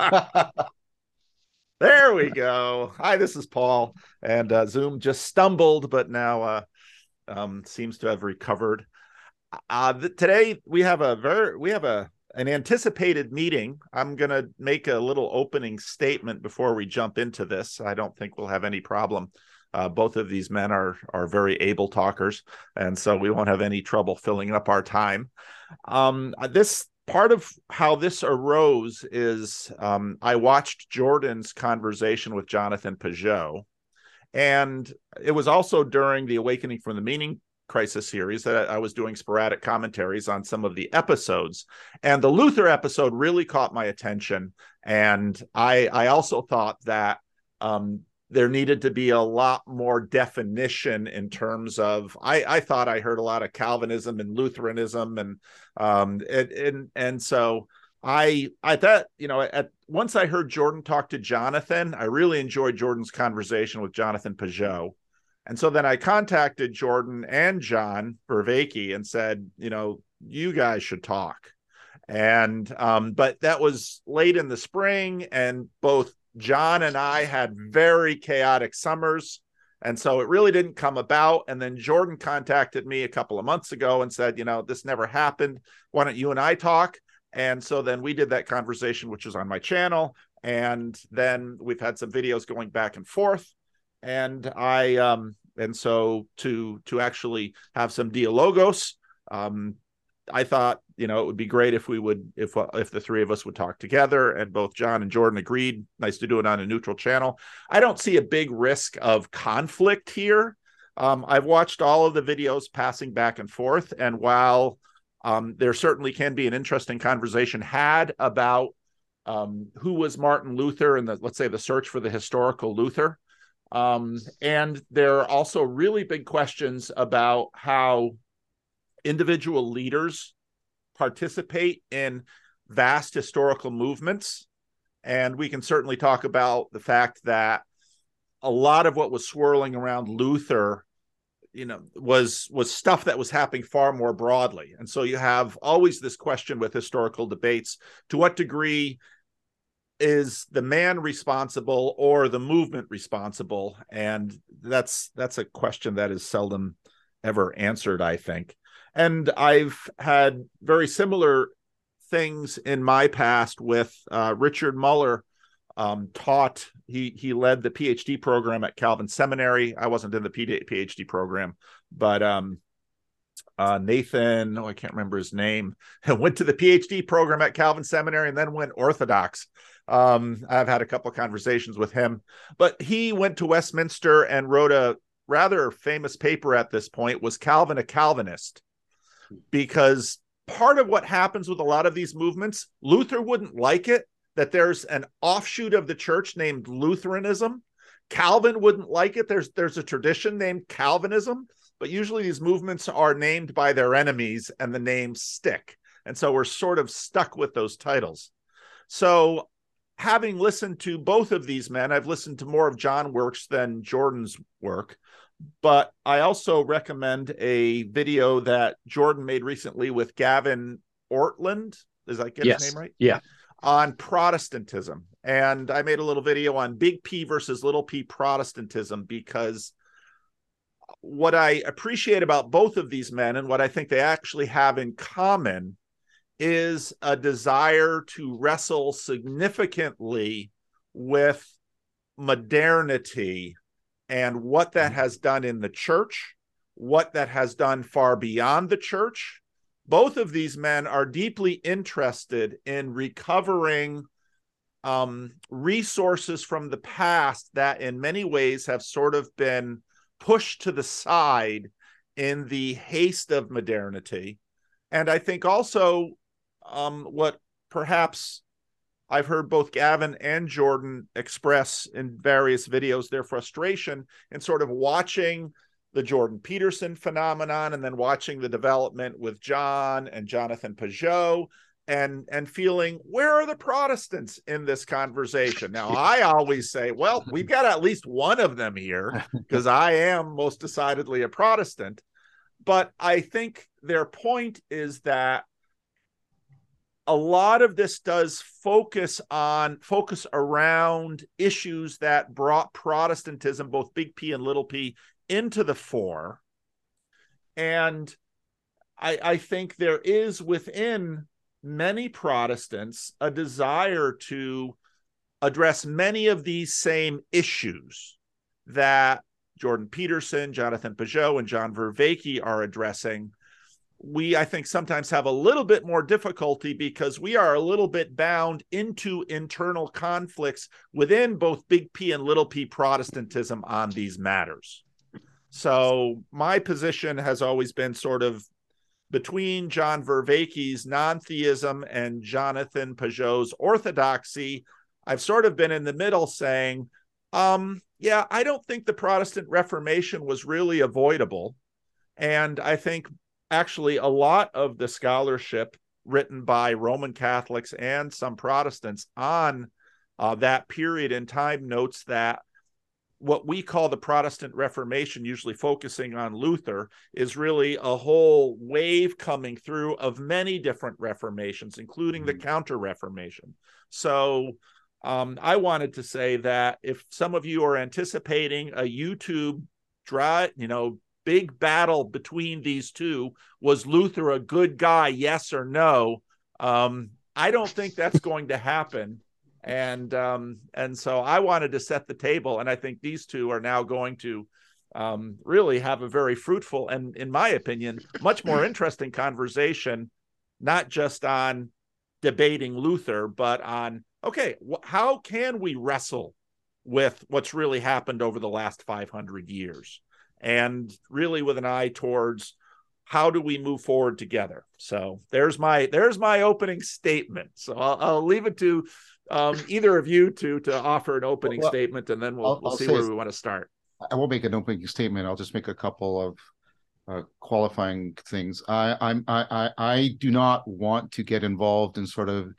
there we go. Hi, this is Paul, and uh, Zoom just stumbled, but now uh, um, seems to have recovered. Uh, th- today we have a very we have a an anticipated meeting. I'm going to make a little opening statement before we jump into this. I don't think we'll have any problem. Uh, both of these men are are very able talkers, and so we won't have any trouble filling up our time. Um, this part of how this arose is um, I watched Jordan's conversation with Jonathan Pageau, and it was also during the Awakening from the Meaning Crisis series that I was doing sporadic commentaries on some of the episodes. And the Luther episode really caught my attention. And I, I also thought that um, there needed to be a lot more definition in terms of I, I thought I heard a lot of Calvinism and Lutheranism and um and and, and so I I thought you know at once I heard Jordan talk to Jonathan I really enjoyed Jordan's conversation with Jonathan Pageau and so then I contacted Jordan and John Vervaeke and said, you know, you guys should talk. And um, but that was late in the spring, and both John and I had very chaotic summers. And so it really didn't come about. And then Jordan contacted me a couple of months ago and said, you know, this never happened. Why don't you and I talk? And so then we did that conversation, which is on my channel. And then we've had some videos going back and forth and I um and so to to actually have some dialogos, um, I thought you know it would be great if we would if if the three of us would talk together, and both John and Jordan agreed. Nice to do it on a neutral channel. I don't see a big risk of conflict here. Um, I've watched all of the videos passing back and forth, and while um, there certainly can be an interesting conversation had about um, who was Martin Luther and the let's say the search for the historical Luther. Um, and there are also really big questions about how individual leaders participate in vast historical movements. And we can certainly talk about the fact that a lot of what was swirling around Luther you know was was stuff that was happening far more broadly. And so you have always this question with historical debates to what degree is the man responsible or the movement responsible? And that's that's a question that is seldom ever answered i think and i've had very similar things in my past with uh, richard muller um, taught he he led the phd program at calvin seminary i wasn't in the phd program but um, uh, Nathan, oh, I can't remember his name, went to the PhD program at Calvin Seminary and then went Orthodox. Um, I've had a couple conversations with him, but he went to Westminster and wrote a rather famous paper at this point was Calvin a Calvinist? Because part of what happens with a lot of these movements, Luther wouldn't like it that there's an offshoot of the church named Lutheranism. Calvin wouldn't like it. There's there's a tradition named Calvinism, but usually these movements are named by their enemies and the names stick. And so we're sort of stuck with those titles. So having listened to both of these men, I've listened to more of John works than Jordan's work, but I also recommend a video that Jordan made recently with Gavin Ortlund. Is that get yes. his name right? Yeah. On Protestantism. And I made a little video on big P versus little p Protestantism because what I appreciate about both of these men and what I think they actually have in common is a desire to wrestle significantly with modernity and what that has done in the church, what that has done far beyond the church. Both of these men are deeply interested in recovering um, resources from the past that, in many ways, have sort of been pushed to the side in the haste of modernity. And I think also um, what perhaps I've heard both Gavin and Jordan express in various videos their frustration in sort of watching the Jordan Peterson phenomenon and then watching the development with John and Jonathan Pageau and and feeling where are the Protestants in this conversation? Now I always say, well, we've got at least one of them here because I am most decidedly a Protestant. But I think their point is that a lot of this does focus on focus around issues that brought Protestantism, both big P and little p, into the fore. And I, I think there is within many Protestants a desire to address many of these same issues that Jordan Peterson, Jonathan Pageau, and John Vervaeke are addressing. We, I think, sometimes have a little bit more difficulty because we are a little bit bound into internal conflicts within both big P and little p Protestantism on these matters. So, my position has always been sort of between John Vervaeke's non theism and Jonathan Pageau's orthodoxy. I've sort of been in the middle saying, um, yeah, I don't think the Protestant Reformation was really avoidable. And I think actually a lot of the scholarship written by Roman Catholics and some Protestants on uh, that period in time notes that what we call the Protestant Reformation, usually focusing on Luther, is really a whole wave coming through of many different reformations, including the Counter Reformation. So um, I wanted to say that if some of you are anticipating a YouTube dry, you know, big battle between these two, was Luther a good guy? Yes or no? Um, I don't think that's going to happen. And um, and so I wanted to set the table, and I think these two are now going to um, really have a very fruitful and, in my opinion, much more interesting conversation, not just on debating Luther, but on okay, wh- how can we wrestle with what's really happened over the last 500 years? And really with an eye towards how do we move forward together? So there's my there's my opening statement. So I'll, I'll leave it to um, either of you to to offer an opening well, statement, and then we'll, I'll, we'll see where we want to start. I won't make an opening statement. I'll just make a couple of uh, qualifying things. I, I'm I, I I do not want to get involved in sort of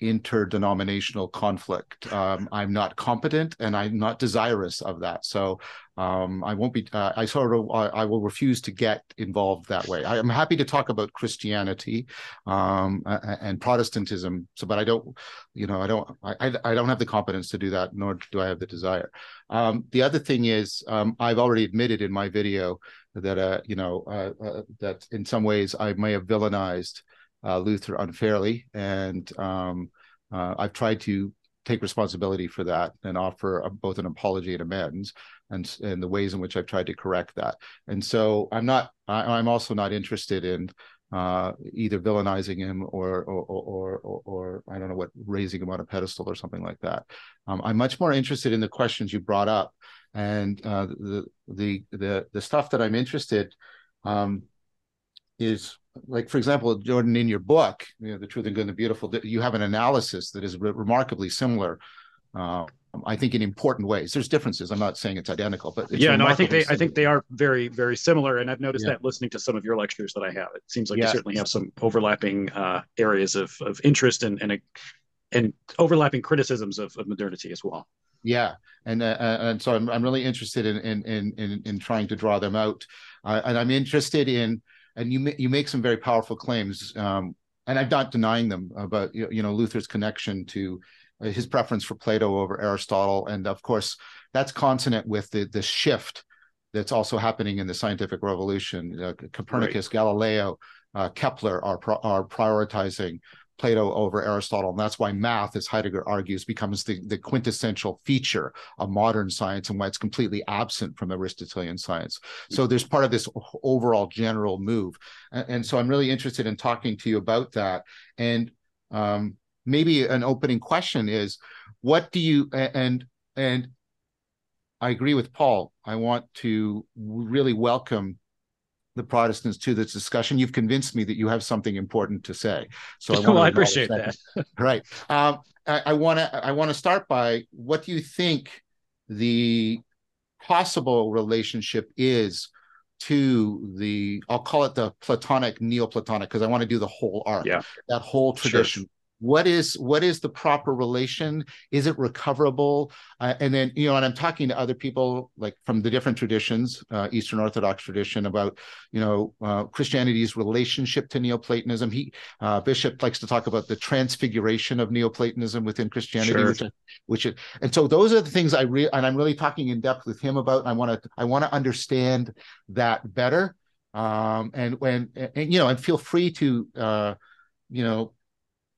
interdenominational conflict. Um, I'm not competent and I'm not desirous of that. So um, I won't be. Uh, I sort of. I, I, will refuse to get involved that way. I am happy to talk about Christianity um, and Protestantism. So, but I don't. You know, I don't. I, I don't have the competence to do that, nor do I have the desire. Um, the other thing is, um, I've already admitted in my video that uh, you know uh, uh, that in some ways I may have villainized uh, Luther unfairly, and um, uh, I've tried to take responsibility for that and offer a, both an apology and amends, and and the ways in which I've tried to correct that. And so I'm not. I, am also not interested in uh, either villainizing him or or, or or, or I don't know what raising him on a pedestal or something like that. Um, I'm much more interested in the questions you brought up, and uh, the the the the stuff that I'm interested um, is like for example jordan in your book you know the truth and good and the beautiful you have an analysis that is re- remarkably similar uh, i think in important ways there's differences i'm not saying it's identical but it's yeah no i think they similar. i think they are very very similar and i've noticed yeah. that listening to some of your lectures that i have it seems like yeah. you certainly have some overlapping uh, areas of, of interest and and, a, and overlapping criticisms of, of modernity as well yeah and uh, uh and so I'm, I'm really interested in in in in trying to draw them out uh, and i'm interested in and you you make some very powerful claims, um, and I'm not denying them about you know Luther's connection to uh, his preference for Plato over Aristotle, and of course that's consonant with the the shift that's also happening in the scientific revolution. Uh, Copernicus, right. Galileo, uh, Kepler are pro- are prioritizing Plato over Aristotle. And that's why math, as Heidegger argues, becomes the, the quintessential feature of modern science and why it's completely absent from Aristotelian science. So there's part of this overall general move. And, and so I'm really interested in talking to you about that. And um, maybe an opening question is what do you and and I agree with Paul. I want to really welcome the Protestants to this discussion. You've convinced me that you have something important to say. So I, well, I appreciate that. that. right. Um, I want to I want to start by what do you think the possible relationship is to the I'll call it the Platonic Neoplatonic because I want to do the whole arc. Yeah. That whole tradition. Sure. What is what is the proper relation? Is it recoverable? Uh, and then you know and i'm talking to other people like from the different traditions uh, eastern orthodox tradition about you know uh, christianity's relationship to neoplatonism. He uh, bishop likes to talk about the transfiguration of neoplatonism within christianity sure. which, which is, and so those are the things i re- and i'm really talking in depth with him about and i want to i want to understand that better. Um and when and, and you know and feel free to uh you know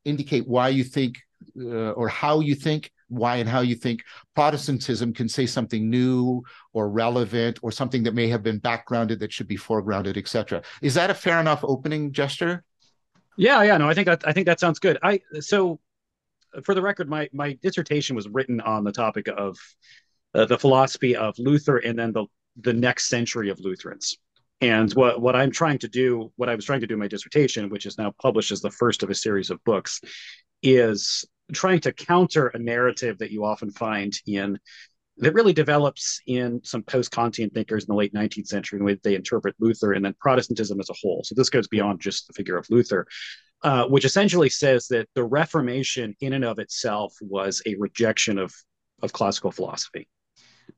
indicate why you think uh, or how you think why and how you think Protestantism can say something new or relevant or something that may have been backgrounded that should be foregrounded, etc. Is that a fair enough opening gesture? Yeah, yeah, no, I think that I think that sounds good. I so for the record, my my dissertation was written on the topic of uh, the philosophy of Luther and then the the next century of Lutherans. And what, what I'm trying to do, what I was trying to do in my dissertation, which is now published as the first of a series of books, is trying to counter a narrative that you often find in that really develops in some post-Kantian thinkers in the late 19th century, in the way they interpret Luther and then Protestantism as a whole. So this goes beyond just the figure of Luther, uh, which essentially says that the Reformation in and of itself was a rejection of, of classical philosophy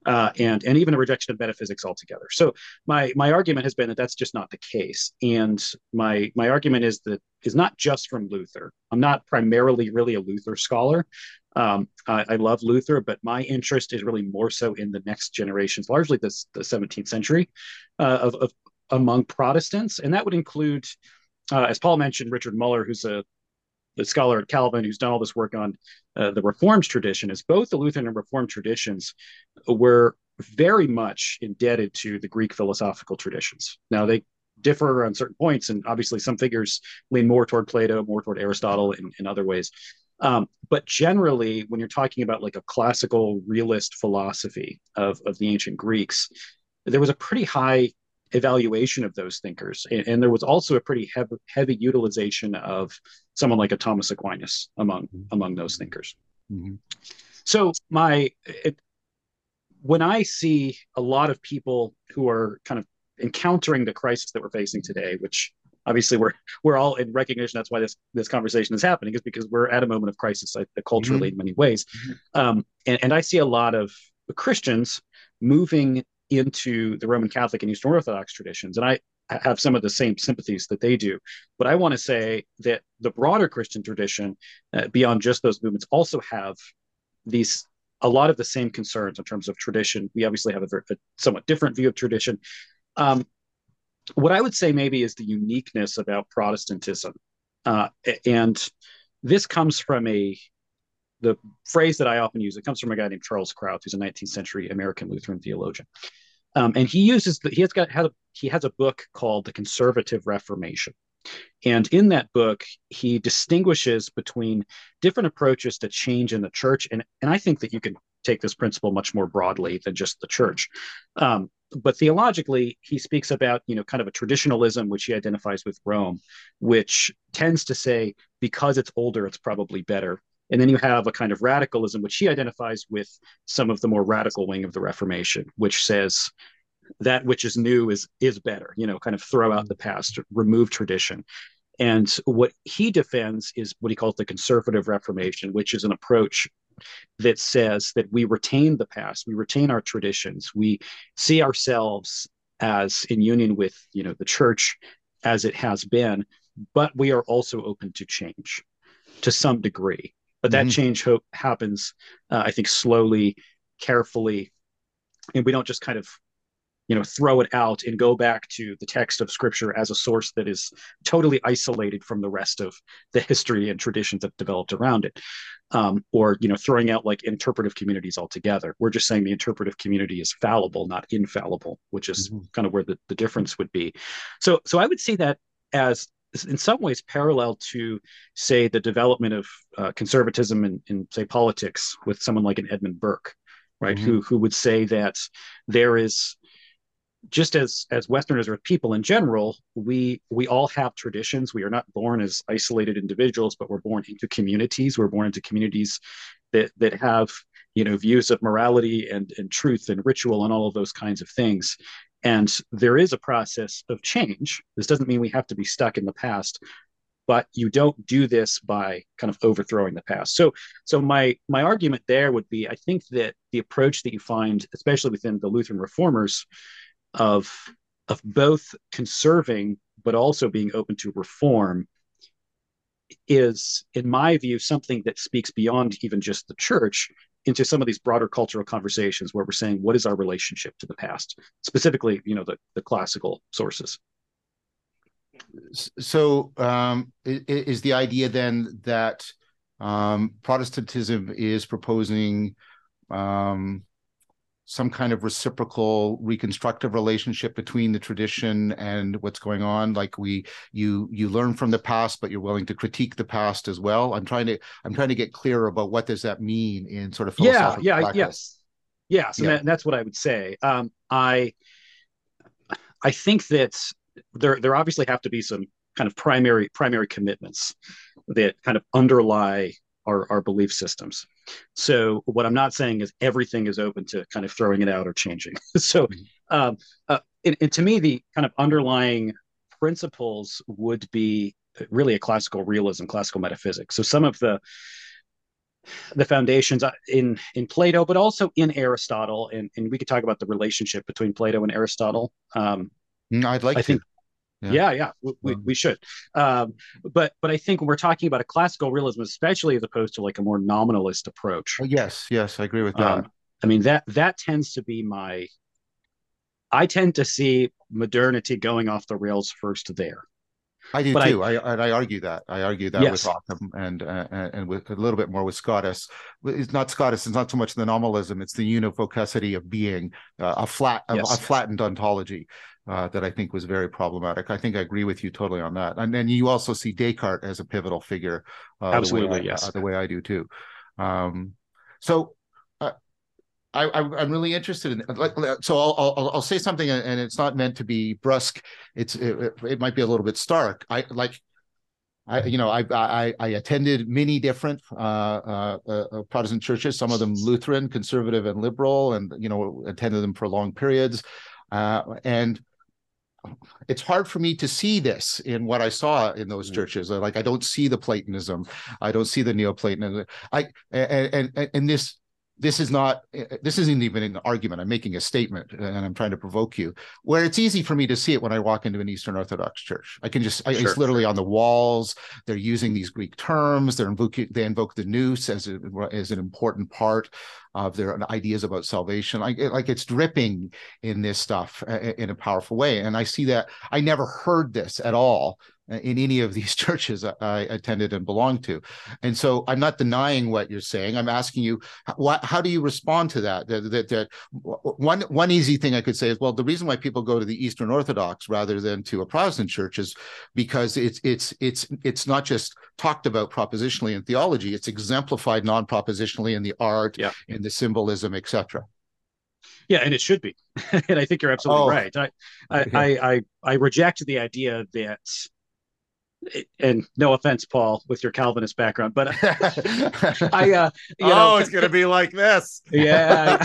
uh, and and even a rejection of metaphysics altogether. So my my argument has been that that's just not the case, and my my argument is that is not just from Luther. I'm not primarily really a Luther scholar. Um, I, I, love Luther, but my interest is really more so in the next generations, largely this the 17th century, uh, of, of among Protestants, and that would include. Uh, as Paul mentioned, Richard Muller, who's a the scholar at Calvin who's done all this work on uh, the Reformed tradition, is both the Lutheran and Reformed traditions were very much indebted to the Greek philosophical traditions. Now they differ on certain points, and obviously some figures lean more toward Plato, more toward Aristotle in, in other ways. Um, but generally, when you're talking about like a classical realist philosophy of, of the ancient Greeks, there was a pretty high evaluation of those thinkers. And, and there was also a pretty heavy, heavy, utilization of someone like a Thomas Aquinas among mm-hmm. among those thinkers. Mm-hmm. So my it, when I see a lot of people who are kind of encountering the crisis that we're facing today, which obviously we're we're all in recognition that's why this this conversation is happening is because we're at a moment of crisis culturally mm-hmm. in many ways mm-hmm. um, and, and i see a lot of christians moving into the Roman Catholic and Eastern Orthodox traditions. And I have some of the same sympathies that they do. But I want to say that the broader Christian tradition, uh, beyond just those movements, also have these a lot of the same concerns in terms of tradition. We obviously have a, very, a somewhat different view of tradition. Um, what I would say maybe is the uniqueness about Protestantism, uh, and this comes from a the phrase that I often use, it comes from a guy named Charles Krauth, who's a 19th century American Lutheran theologian. Um, and he uses the, he has got had a, he has a book called the Conservative Reformation, and in that book he distinguishes between different approaches to change in the church, and and I think that you can take this principle much more broadly than just the church. Um, but theologically, he speaks about you know kind of a traditionalism which he identifies with Rome, which tends to say because it's older, it's probably better and then you have a kind of radicalism, which he identifies with some of the more radical wing of the Reformation, which says that which is new is is better. You know, kind of throw out the past, remove tradition. And what he defends is what he calls the conservative Reformation, which is an approach that says that we retain the past, we retain our traditions, we see ourselves as in union with you know the church as it has been, but we are also open to change to some degree. But that mm-hmm. change hope happens, uh, I think, slowly, carefully, and we don't just kind of you know throw it out and go back to the text of scripture as a source that is totally isolated from the rest of the history and traditions that developed around it um, or you know throwing out like interpretive communities altogether we're just saying the interpretive community is fallible not infallible which is mm-hmm. kind of where the, the difference would be so so i would see that as in some ways parallel to, say, the development of uh, conservatism in, in, say, politics with someone like an Edmund Burke, right? Mm-hmm. Who who would say that there is just as as Westerners or people in general, we we all have traditions. We are not born as isolated individuals, but we're born into communities. We're born into communities that that have you know views of morality and and truth and ritual and all of those kinds of things and there is a process of change. This doesn't mean we have to be stuck in the past, but you don't do this by kind of overthrowing the past. So, so my my argument there would be, I think that the approach that you find, especially within the Lutheran reformers, of of both conserving but also being open to reform, is, in my view, something that speaks beyond even just the church into some of these broader cultural conversations where we're saying, what is our relationship to the past, specifically, you know, the the classical sources. So um, is the idea then that um, Protestantism is proposing um, some kind of reciprocal reconstructive relationship between the tradition and what's going on like we you you learn from the past but you're willing to critique the past as well i'm trying to i'm trying to get clear about what does that mean in sort of yeah yeah practice. yes yes and, yeah. That, that's what i would say um, i i think that there there obviously have to be some kind of primary primary commitments that kind of underlie our, our belief systems. So what I'm not saying is everything is open to kind of throwing it out or changing. so mm-hmm. um, uh, and, and to me, the kind of underlying principles would be really a classical realism, classical metaphysics. So some of the the foundations uh, in in Plato, but also in Aristotle, and, and we could talk about the relationship between Plato and Aristotle. Um, Mm, I'd like I to. think yeah, yeah, we, we, we, should. Um, but but I think when we're talking about a classical realism, especially as opposed to like a more nominalist approach. Oh, yes, yes, I agree with that. Um, I mean that that tends to be my. I tend to see modernity going off the rails first there. I do but too. I, I, I argue that. I argue that yes. with Occam and uh, and with a little bit more with Scotus. It's not Scotus. It's not so much the nominalism. It's the univocity of being uh, a flat yes. a, a, flattened ontology uh, that I think was very problematic. I think I agree with you totally on that. And then you also see Descartes as a pivotal figure. Uh, Absolutely, the I, yes. Uh, the way I do too. Um, so uh, I, am really interested in like so I'll, I'll, I'll say something and it's not meant to be brusque. It's it, it might be a little bit stark. I like I you know I I, I attended many different uh, uh, uh, Protestant churches. Some of them Lutheran, conservative, and liberal, and you know attended them for long periods. Uh, and it's hard for me to see this in what I saw in those mm-hmm. churches. Like I don't see the Platonism, I don't see the Neoplatonism. I and and and this this is not this isn't even an argument. I'm making a statement and i'm trying to provoke you. Where it's easy for me to see it when i walk into an eastern orthodox church. I can just sure. it's literally on the walls. They're using these greek terms. They're invoking they invoke the nous as, a, as an important part of their ideas about salvation. Like, like it's dripping in this stuff uh, in a powerful way. And i see that i never heard this at all Uh, in any of these churches I attended and belonged to. And so I'm not denying what you're saying. I'm asking you, what, how do you respond to that? That, that? that one one easy thing I could say is, well, the reason why people go to the Eastern Orthodox rather than to a Protestant church is because it's it's it's it's not just talked about propositionally in theology; it's exemplified non-propositionally in the art, yeah. in the symbolism, etc. Yeah, and it should be. and I think you're absolutely oh, right. I, I, okay. I, I I reject the idea that and no offense, Paul, with your Calvinist background, but I, uh, oh, know, it's gonna be like this. yeah.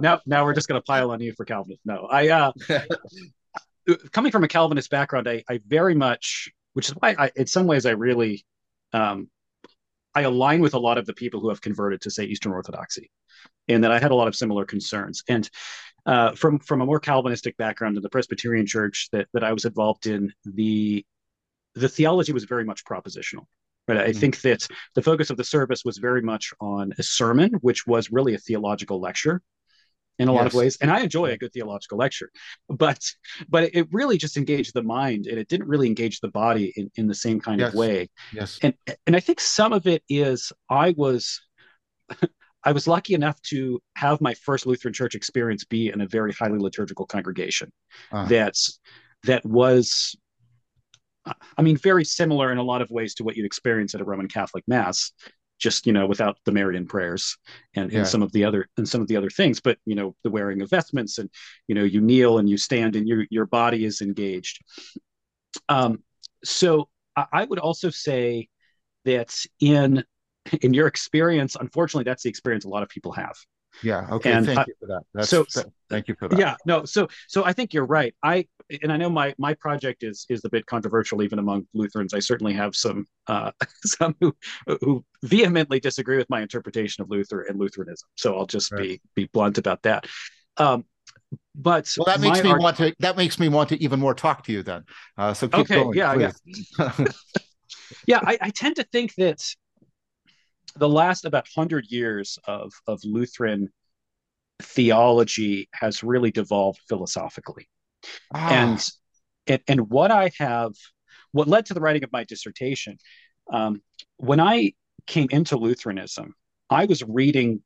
now, now we're just gonna pile on you for Calvinist. No, I, uh, coming from a Calvinist background, I, I very much, which is why I, in some ways, I really, um, I align with a lot of the people who have converted to say Eastern Orthodoxy, and that I had a lot of similar concerns. And uh, from from a more Calvinistic background in the Presbyterian Church that that I was involved in, the the theology was very much propositional. Right. I mm-hmm. think that the focus of the service was very much on a sermon, which was really a theological lecture in a yes. lot of ways. And I enjoy a good theological lecture, but but it really just engaged the mind and it didn't really engage the body in, in the same kind yes. of way. Yes. And and I think some of it is I was I was lucky enough to have my first Lutheran church experience be in a very highly liturgical congregation uh. that's that was I mean, very similar in a lot of ways to what you'd experience at a Roman Catholic Mass, just you know, without the Marian prayers and, yeah. and some of the other and some of the other things. But you know, the wearing of vestments and you know, you kneel and you stand and your your body is engaged. Um, so I, I would also say that in in your experience, unfortunately, that's the experience a lot of people have. Yeah. Okay. And thank I, you for that. That's, so thank you for that. Yeah. No. So so I think you're right. I and I know my my project is is a bit controversial even among Lutherans. I certainly have some uh, some who who vehemently disagree with my interpretation of Luther and Lutheranism. So I'll just right. be be blunt about that. Um, but well, that makes me art- want to that makes me want to even more talk to you then. Uh, so keep okay, going. Yeah. Yeah. yeah. I, I tend to think that the last about 100 years of, of Lutheran theology has really devolved philosophically. Ah. And, and, and what I have, what led to the writing of my dissertation, um, when I came into Lutheranism, I was reading,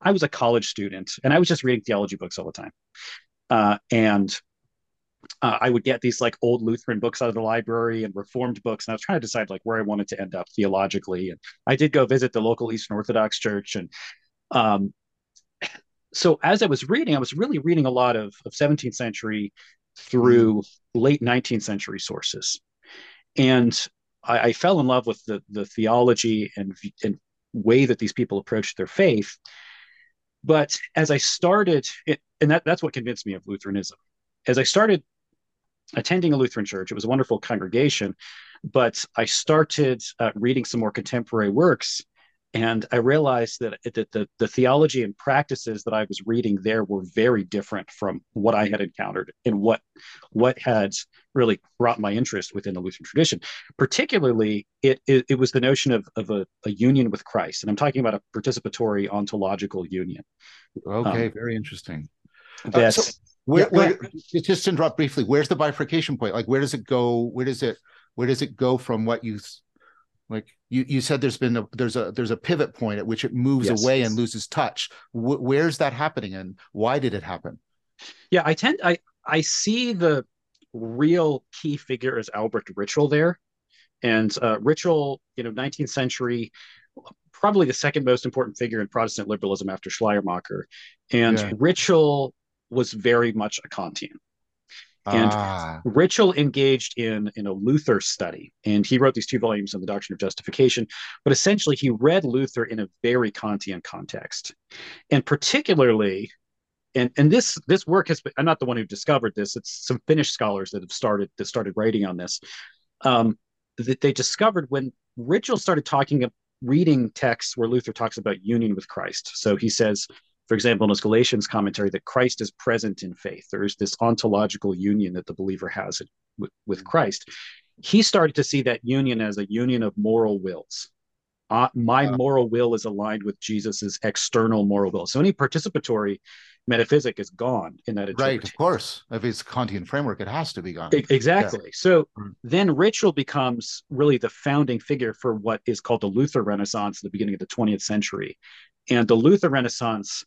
I was a college student and I was just reading theology books all the time. Uh, and uh, I would get these like old Lutheran books out of the library and Reformed books, and I was trying to decide like where I wanted to end up theologically. And I did go visit the local Eastern Orthodox Church, and um, so as I was reading, I was really reading a lot of, of 17th century through late 19th century sources, and I, I fell in love with the the theology and and way that these people approached their faith. But as I started, it, and that, that's what convinced me of Lutheranism as I started attending a Lutheran church, it was a wonderful congregation, but I started uh, reading some more contemporary works. And I realized that, that the, the theology and practices that I was reading there were very different from what I had encountered and what, what had really brought my interest within the Lutheran tradition. Particularly, it, it, it was the notion of, of a, a, union with Christ. And I'm talking about a participatory ontological union. Okay, um, very interesting. That, uh, so- where, yeah, where just interrupt briefly, where's the bifurcation point? Like, where does it go? Where does it, where does it go from what you, like you, you said there's been a, there's a, there's a pivot point at which it moves yes, away yes. and loses touch. W- where's that happening and why did it happen? Yeah, I tend, I, I see the real key figure as Albert Ritschl there. And uh, Ritschl, you know, 19th century, probably the second most important figure in Protestant liberalism after Schleiermacher. And yeah. Ritschl was very much a Kantian. And ah. Ritschl engaged in, in a Luther study, and he wrote these two volumes on the doctrine of justification. But essentially, he read Luther in a very Kantian context, and particularly, and and this this work has been. I'm not the one who discovered this. It's some Finnish scholars that have started that started writing on this. Um, that they discovered when Ritschl started talking, of reading texts where Luther talks about union with Christ. So he says for example, in his Galatians commentary, that Christ is present in faith. There is this ontological union that the believer has with, with mm-hmm. Christ. He started to see that union as a union of moral wills. Uh, my wow. moral will is aligned with Jesus's external moral will. So any participatory metaphysic is gone in that right of course if it's kantian framework it has to be gone exactly yeah. so mm-hmm. then Ritschl becomes really the founding figure for what is called the luther renaissance at the beginning of the 20th century and the Luther Renaissance,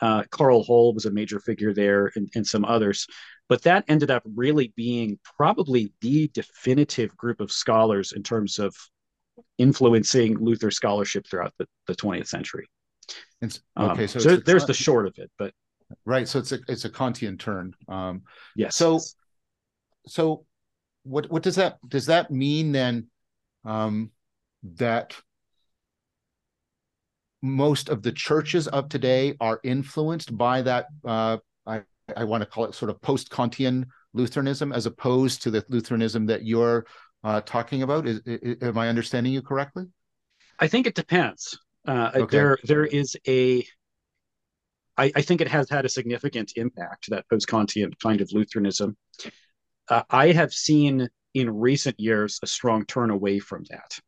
uh, Karl Holl was a major figure there and, and some others. But that ended up really being probably the definitive group of scholars in terms of influencing Luther scholarship throughout the, the 20th century. It's, okay, um, so, so there's the short of it, but right. So it's a it's a Kantian turn. Um, yes. So so what what does that does that mean then? Um, that most of the churches of today are influenced by that uh, I, I want to call it sort of post-Kantian Lutheranism as opposed to the Lutheranism that you're uh, talking about. Is, is, am I understanding you correctly? I think it depends. Uh, okay. There, there is a. I, I think it has had a significant impact that post-Kantian kind of Lutheranism. Uh, I have seen in recent years a strong turn away from that.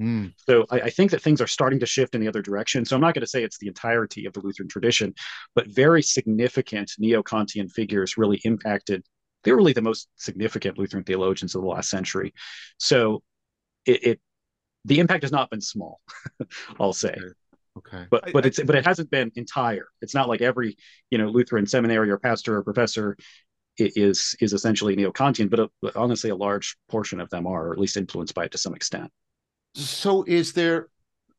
Mm. So I, I, think that things are starting to shift in the other direction. So I'm not going to say it's the entirety of the Lutheran tradition, but very significant neo-Kantian figures really impacted. They're really the most significant Lutheran theologians of the last century. So it, it the impact has not been small, I'll say. Okay. Okay. But but it's but it hasn't been entire. It's not like every you know Lutheran seminary or pastor or professor is is essentially neo-Kantian, but, a, but honestly, a large portion of them are, or at least influenced by it to some extent so is there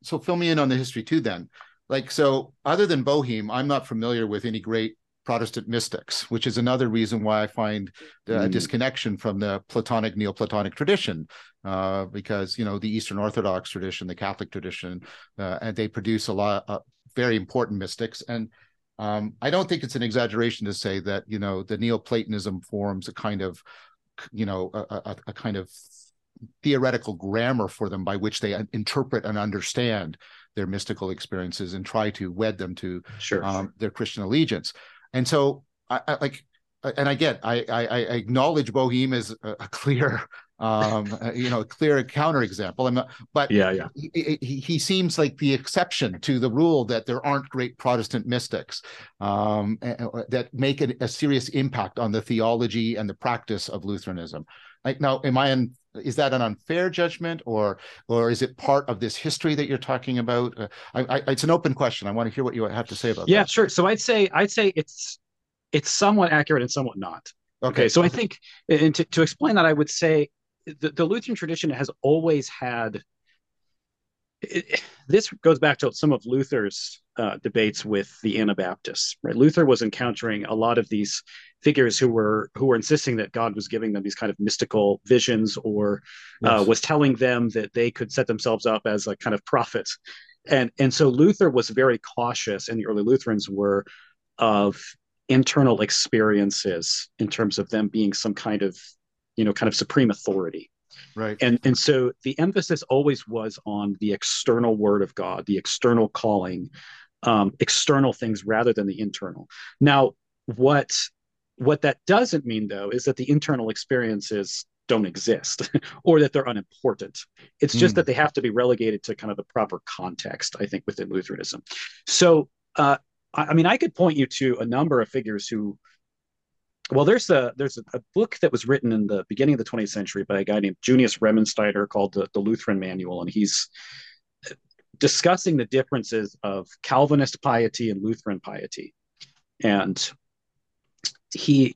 so fill me in on the history too then like so other than boehme i'm not familiar with any great protestant mystics which is another reason why i find the mm. disconnection from the platonic neoplatonic tradition uh, because you know the eastern orthodox tradition the catholic tradition uh, and they produce a lot of very important mystics and um, I don't think it's an exaggeration to say that you know the Neoplatonism forms a kind of you know a, a, a kind of theoretical grammar for them by which they interpret and understand their mystical experiences and try to wed them to sure. um, their Christian allegiance. And so, I, I like, and I get, I, I, I acknowledge Boehme as a, a clear, um, you know, a clear counterexample. I'm not, but yeah, yeah, he, he, he, seems like the exception to the rule that there aren't great Protestant mystics um, that make a, a serious impact on the theology and the practice of Lutheranism. Like now, am I in? Is that an unfair judgment, or or is it part of this history that you're talking about? Uh, I, I, it's an open question. I want to hear what you have to say about yeah, that. Yeah, sure. So I'd say I'd say it's it's somewhat accurate and somewhat not. Okay. okay so I think, and to, to explain that, I would say the, the Lutheran tradition has always had. It, this goes back to some of Luther's uh, debates with the Anabaptists. Right, Luther was encountering a lot of these figures who were who were insisting that God was giving them these kind of mystical visions, or uh, yes. uh, was telling them that they could set themselves up as a kind of prophets. And and so Luther was very cautious, and the early Lutherans were of internal experiences in terms of them being some kind of you know kind of supreme authority right and and so the emphasis always was on the external word of god the external calling um, external things rather than the internal now what what that doesn't mean, though, is that the internal experiences don't exist or that they're unimportant. It's just mm. that they have to be relegated to kind of the proper context, I think, within Lutheranism. So, uh, I, mean, I could point you to a number of figures who. Well, there's a there's a, a, book that was written in the beginning of the 20th century by a guy named Junius Remensnyder called the, the Lutheran Manual, and he's discussing the differences of Calvinist piety and Lutheran piety. And he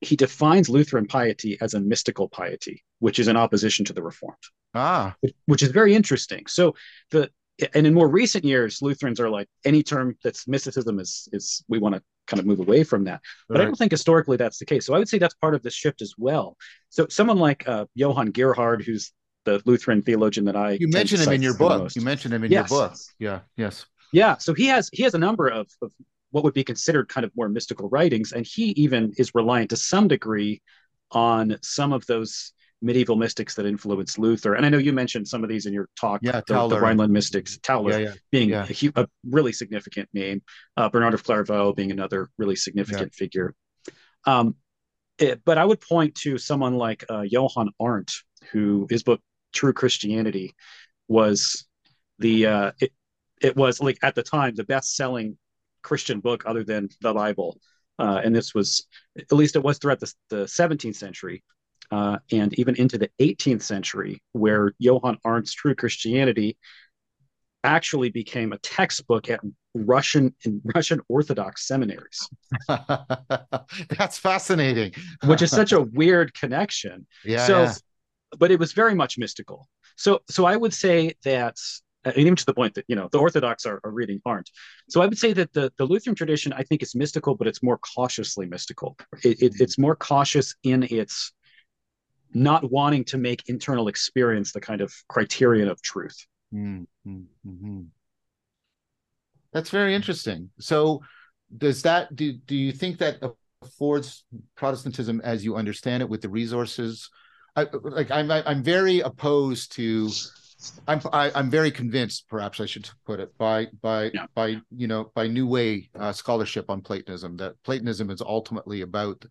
he defines Lutheran piety as a mystical piety, which is in opposition to the Reformed. Ah, which, is very interesting. So the and in more recent years, Lutherans are like any term that's mysticism is is we want to kind of move away from that. But right. I don't think historically that's the case. So I would say that's part of this shift as well. So someone like uh, Johann Gerhard, who's the Lutheran theologian that I you mentioned him in your book. You mentioned him in yes. your book. Yeah. Yes. Yeah. So he has he has a number of, of what would be considered kind of more mystical writings. And he even is reliant to some degree on some of those medieval mystics that influenced Luther. And I know you mentioned some of these in your talk, yeah, the, the Rhineland mystics, Tauler yeah, yeah, being yeah. A, a, really significant name, uh, Bernard of Clairvaux being another really significant figure. Um, it, but I would point to someone like uh, Johann Arndt, who his book True Christianity was the uh, it, it was like at the time the best selling Christian book other than the Bible. Uh, and this was, at least it was throughout the, the 17th century uh, and even into the 18th century, where Johann Arndt's True Christianity actually became a textbook at Russian in Russian Orthodox seminaries. That's fascinating. which is such a weird connection. Yeah. So, yeah. but it was very much mystical. So, so I would say that and even to the point that you know the Orthodox are, are reading Arndt. So I would say that the the Lutheran tradition I think is mystical, but it's more cautiously mystical. It, it, it's more cautious in its not wanting to make internal experience the kind of criterion of truth. Mm-hmm. That's very interesting. So does that do do you think that affords Protestantism as you understand it with the resources? I, like I'm I'm very opposed to I'm I, am i am very convinced, perhaps I should put it, by by yeah. by you know by New Way uh, scholarship on Platonism that Platonism is ultimately about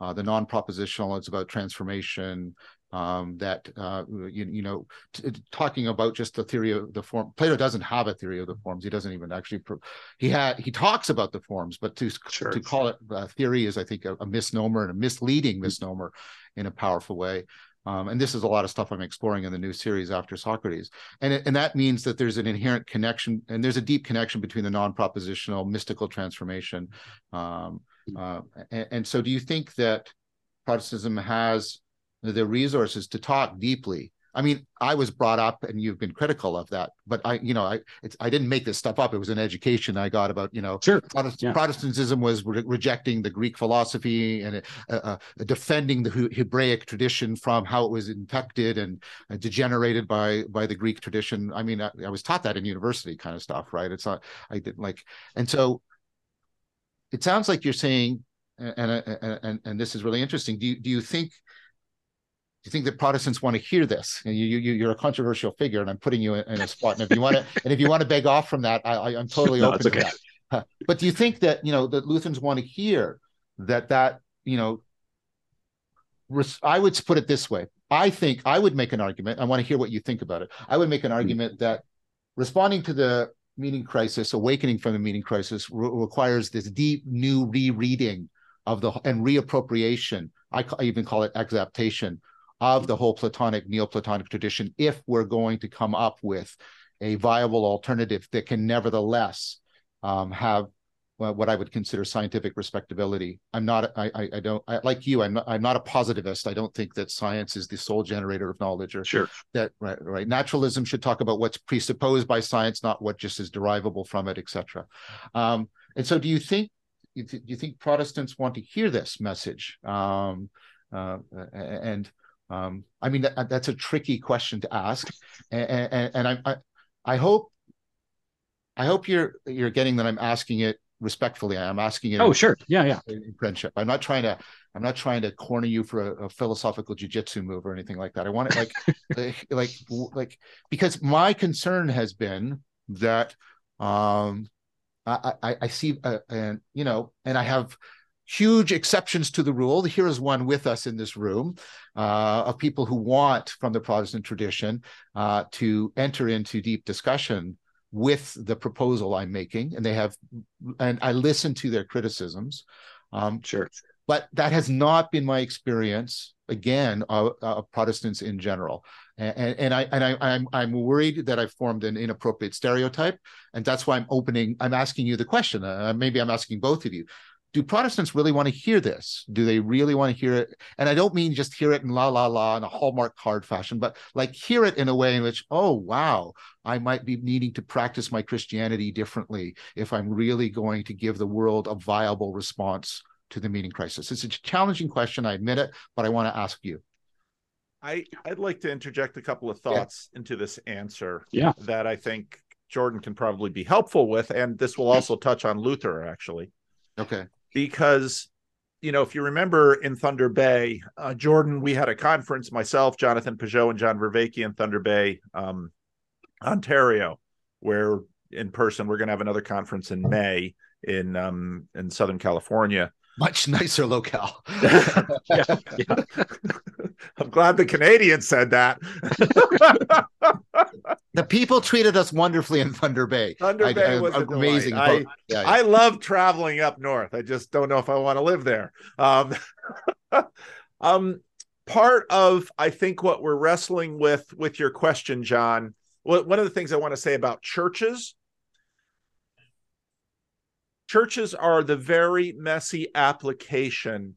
uh, the non-propositional. It's about transformation. Um, that uh, you, you know t- talking about just the theory of the form. Plato doesn't have a theory of the forms. He doesn't even actually. Pro- he had he talks about the forms, but to sure. to call it a theory is I think a, a misnomer and a misleading misnomer in a powerful way. Um, and this is a lot of stuff I'm exploring in the new series after Socrates. And, and that means that there's an inherent connection and there's a deep connection between the non-propositional mystical transformation. Um, uh, and, and, so do you think that Protestantism has the resources to talk deeply I mean, I was brought up, and you've been critical of that, but I, you know, I, I didn't make this stuff up. It was an education I got about, you know, sure. Protest- yeah. Protestantism was re- rejecting the Greek philosophy and uh, uh, defending the Hebraic tradition from how it was infected and uh, degenerated by by the Greek tradition. I mean, I, I was taught that in university, kind of stuff, right? It's not, I didn't like, and so it sounds like you're saying, and and and, and this is really interesting. Do you do you think do you think that Protestants want to hear this? You, you, you're a controversial figure, and I'm putting you in, a spot. And if you want to, and if you want to beg off from that, I, am totally no, open okay. to that. But do you think that you know that Lutherans want to hear that that you know? I would put it this way: I think I would make an argument. I want to hear what you think about it. I would make an hmm. argument that responding to the meaning crisis, awakening from the meaning crisis, re- requires this deep new rereading of the and reappropriation. I, I even call it exaptation of the whole Platonic, Neoplatonic tradition if we're going to come up with a viable alternative that can nevertheless um, have what I would consider scientific respectability. I'm not. I. I, don't. I, like you. I'm not. I'm not a positivist. I don't think that science is the sole generator of knowledge. Or sure. That right. Right. Naturalism should talk about what's presupposed by science, not what just is derivable from it, etc. Um, and so, do you think? Do you think Protestants want to hear this message? Um, uh, and um, I mean, that, that's a tricky question to ask, and, and, and I, I, I hope, I hope you're you're getting that I'm asking it respectfully. I'm asking it. Oh, in, sure. Yeah, yeah. In friendship. I'm not trying to. I'm not trying to corner you for a, a philosophical jujitsu move or anything like that. I want it like, like, like, like, because my concern has been that um, I, I, I see, uh, and you know, and I have huge exceptions to the rule. Here is one with us in this room uh, of people who want, from the Protestant tradition, uh, to enter into deep discussion with the proposal I'm making, and they have, and I listen to their criticisms. Um, sure, but that has not been my experience. Again, of, of Protestants in general, and, and I and I, I'm I'm worried that I've formed an inappropriate stereotype, and that's why I'm opening. I'm asking you the question. Uh, maybe I'm asking both of you do Protestants really want to hear this? Do they really want to hear it? And I don't mean just hear it in la la la in a Hallmark card fashion, but like hear it in a way in which, oh, wow, I might be needing to practice my Christianity differently if I'm really going to give the world a viable response to the meaning crisis. It's a challenging question, I admit it, but I want to ask you. I, I'd like to interject a couple of thoughts yeah. into this answer yeah. that I think Jordan can probably be helpful with. And this will also touch on Luther, actually. Okay because you know, if you remember in Thunder Bay, uh, Jordan, we had a conference, myself, Jonathan Pageau, and John Vervaeke in Thunder Bay, um, Ontario, where in person we're going to have another conference in May in um, in Southern California. Much nicer locale. yeah, yeah. I'm glad the Canadian said that. the people treated us wonderfully in Thunder Bay. Thunder Bay I, was amazing. I, yeah, yeah. I love traveling up north. I just don't know if I want to live there. Um, um, part of I think what we're wrestling with with your question, John. One of the things I want to say about churches. Churches are the very messy application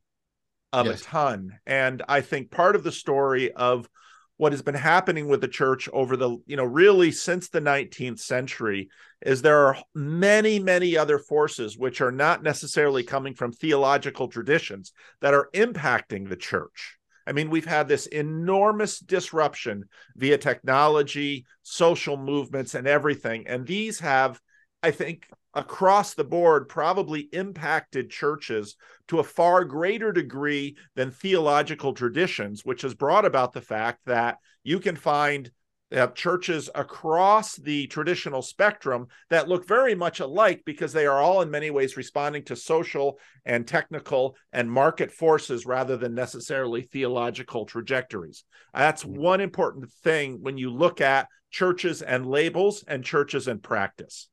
of yes. a ton, and I think part of the story of what has been happening with the church over the you know really since the 19th century is there are many many other forces which are not necessarily coming from theological traditions that are impacting the church. I mean we've had this enormous disruption via technology social movements and everything. And these have i think across the board probably impacted churches to a far greater degree than theological traditions, which has brought about the fact that you can find uh, churches across the traditional spectrum that look very much alike because they are all in many ways responding to social and technical and market forces rather than necessarily theological trajectories. That's mm. one important thing when you look at churches and labels and churches and practice.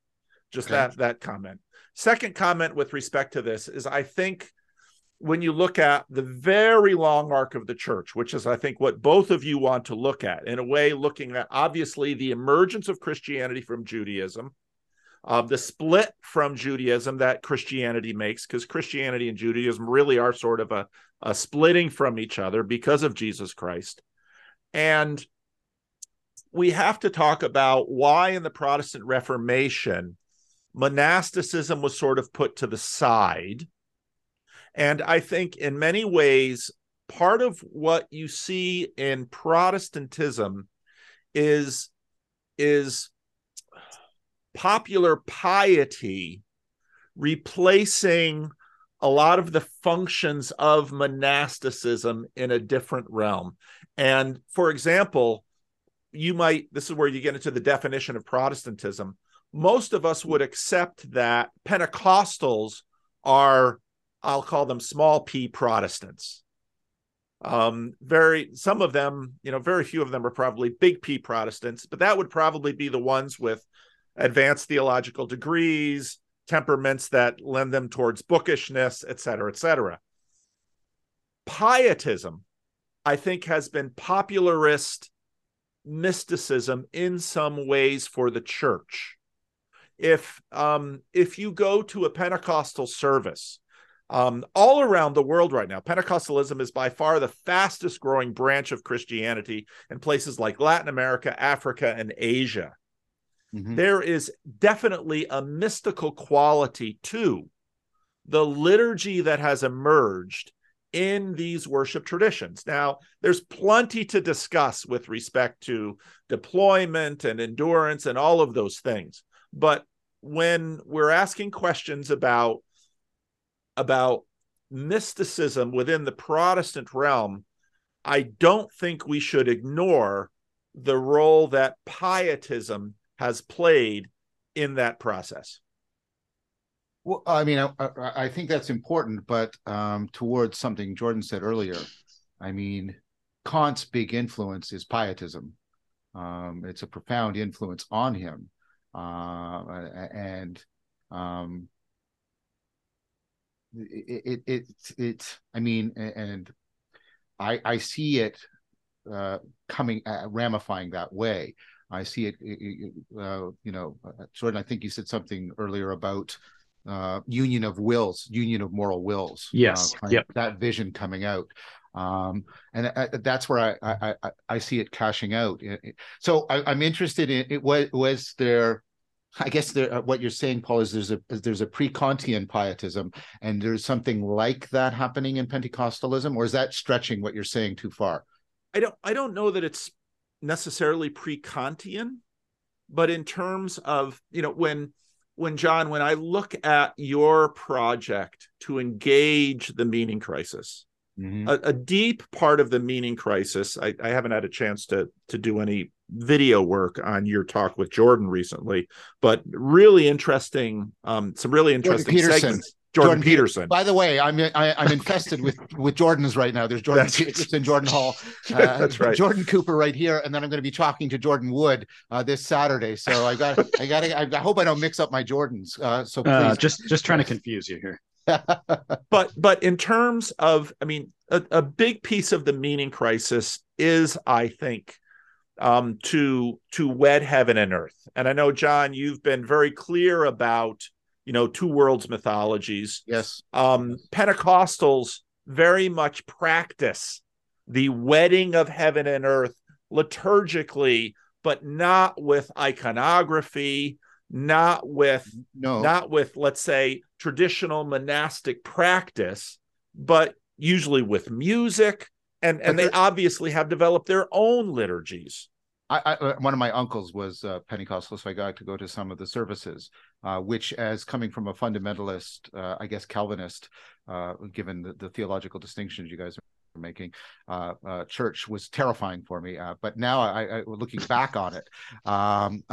Just okay. that that comment. Second comment with respect to this is I think when you look at the very long arc of the church, which is I think what both of you want to look at, in a way, looking at obviously the emergence of Christianity from Judaism, uh, the split from Judaism that Christianity makes, because Christianity and Judaism really are sort of a, a splitting from each other because of Jesus Christ. And we have to talk about why in the Protestant Reformation monasticism was sort of put to the side. And I think in many ways, part of what you see in Protestantism is, is popular piety replacing a lot of the functions of monasticism in a different realm. And for example, you might, this is where you get into the definition of Protestantism. Most of us would accept that Pentecostals are, I'll call them small p Protestants. Um, very, some of them, you know, very few of them are probably big P Protestants, but that would probably be the ones with advanced theological degrees, temperaments that lend them towards bookishness, et cetera, et cetera. Pietism, I think, has been popularist mysticism in some ways for the church. If um, if you go to a Pentecostal service, um, all around the world right now, Pentecostalism is by far the fastest growing branch of Christianity in places like Latin America, Africa, and Asia. Mm-hmm. There is definitely a mystical quality to the liturgy that has emerged in these worship traditions. Now, there's plenty to discuss with respect to deployment and endurance and all of those things. But when we're asking questions about about mysticism within the Protestant realm, I don't think we should ignore the role that pietism has played in that process. Well, I mean, I, I think that's important, but um, towards something Jordan said earlier, I mean, Kant's big influence is pietism. Um, it's a profound influence on him, uh, and um, it, it, it, it, I mean, and I, I see it uh, coming, uh, ramifying that way. I see it, uh, you know, uh, Jordan, I think you said something earlier about uh, union of wills, union of moral wills. Yes. Uh, yep. That vision coming out. Um, and I, that's where I, I, I, I, see it cashing out. So I, am interested in it. Was, was there, I guess there, uh, what you're saying, Paul, is there's a there's a pre-Kantian pietism, and there's something like that happening in Pentecostalism, or is that stretching what you're saying too far? I don't I don't know that it's necessarily pre-Kantian, but in terms of you know when when John when I look at your project to engage the meaning crisis, mm-hmm. a, a, deep part of the meaning crisis. I, I haven't had a chance to to do any video work on your talk with Jordan recently, but really interesting. Um, some really interesting segments. Jordan, Jordan Peterson. By the way, I'm I, am i am infested with with Jordans right now. There's Jordan That's Peterson, Jordan Hall, uh, That's right. Jordan Cooper right here, and then I'm going to be talking to Jordan Wood uh, this Saturday. So I got I got I hope I don't mix up my Jordans. Uh, so uh, please, just just trying to confuse you here. but but in terms of, I mean, a, a big piece of the meaning crisis is, I think, um, to to wed heaven and earth. And I know, John, you've been very clear about you know two worlds mythologies yes um pentecostals very much practice the wedding of heaven and earth liturgically but not with iconography not with no not with let's say traditional monastic practice but usually with music and and they obviously have developed their own liturgies I, I, uh, one of my uncles was uh, Pentecostal, so I got to go to some of the services, uh, which, as coming from a fundamentalist, uh, I guess Calvinist, uh, given the, the, theological distinctions you guys are making, uh, church was terrifying for me. but now, I, I, looking back on it, um,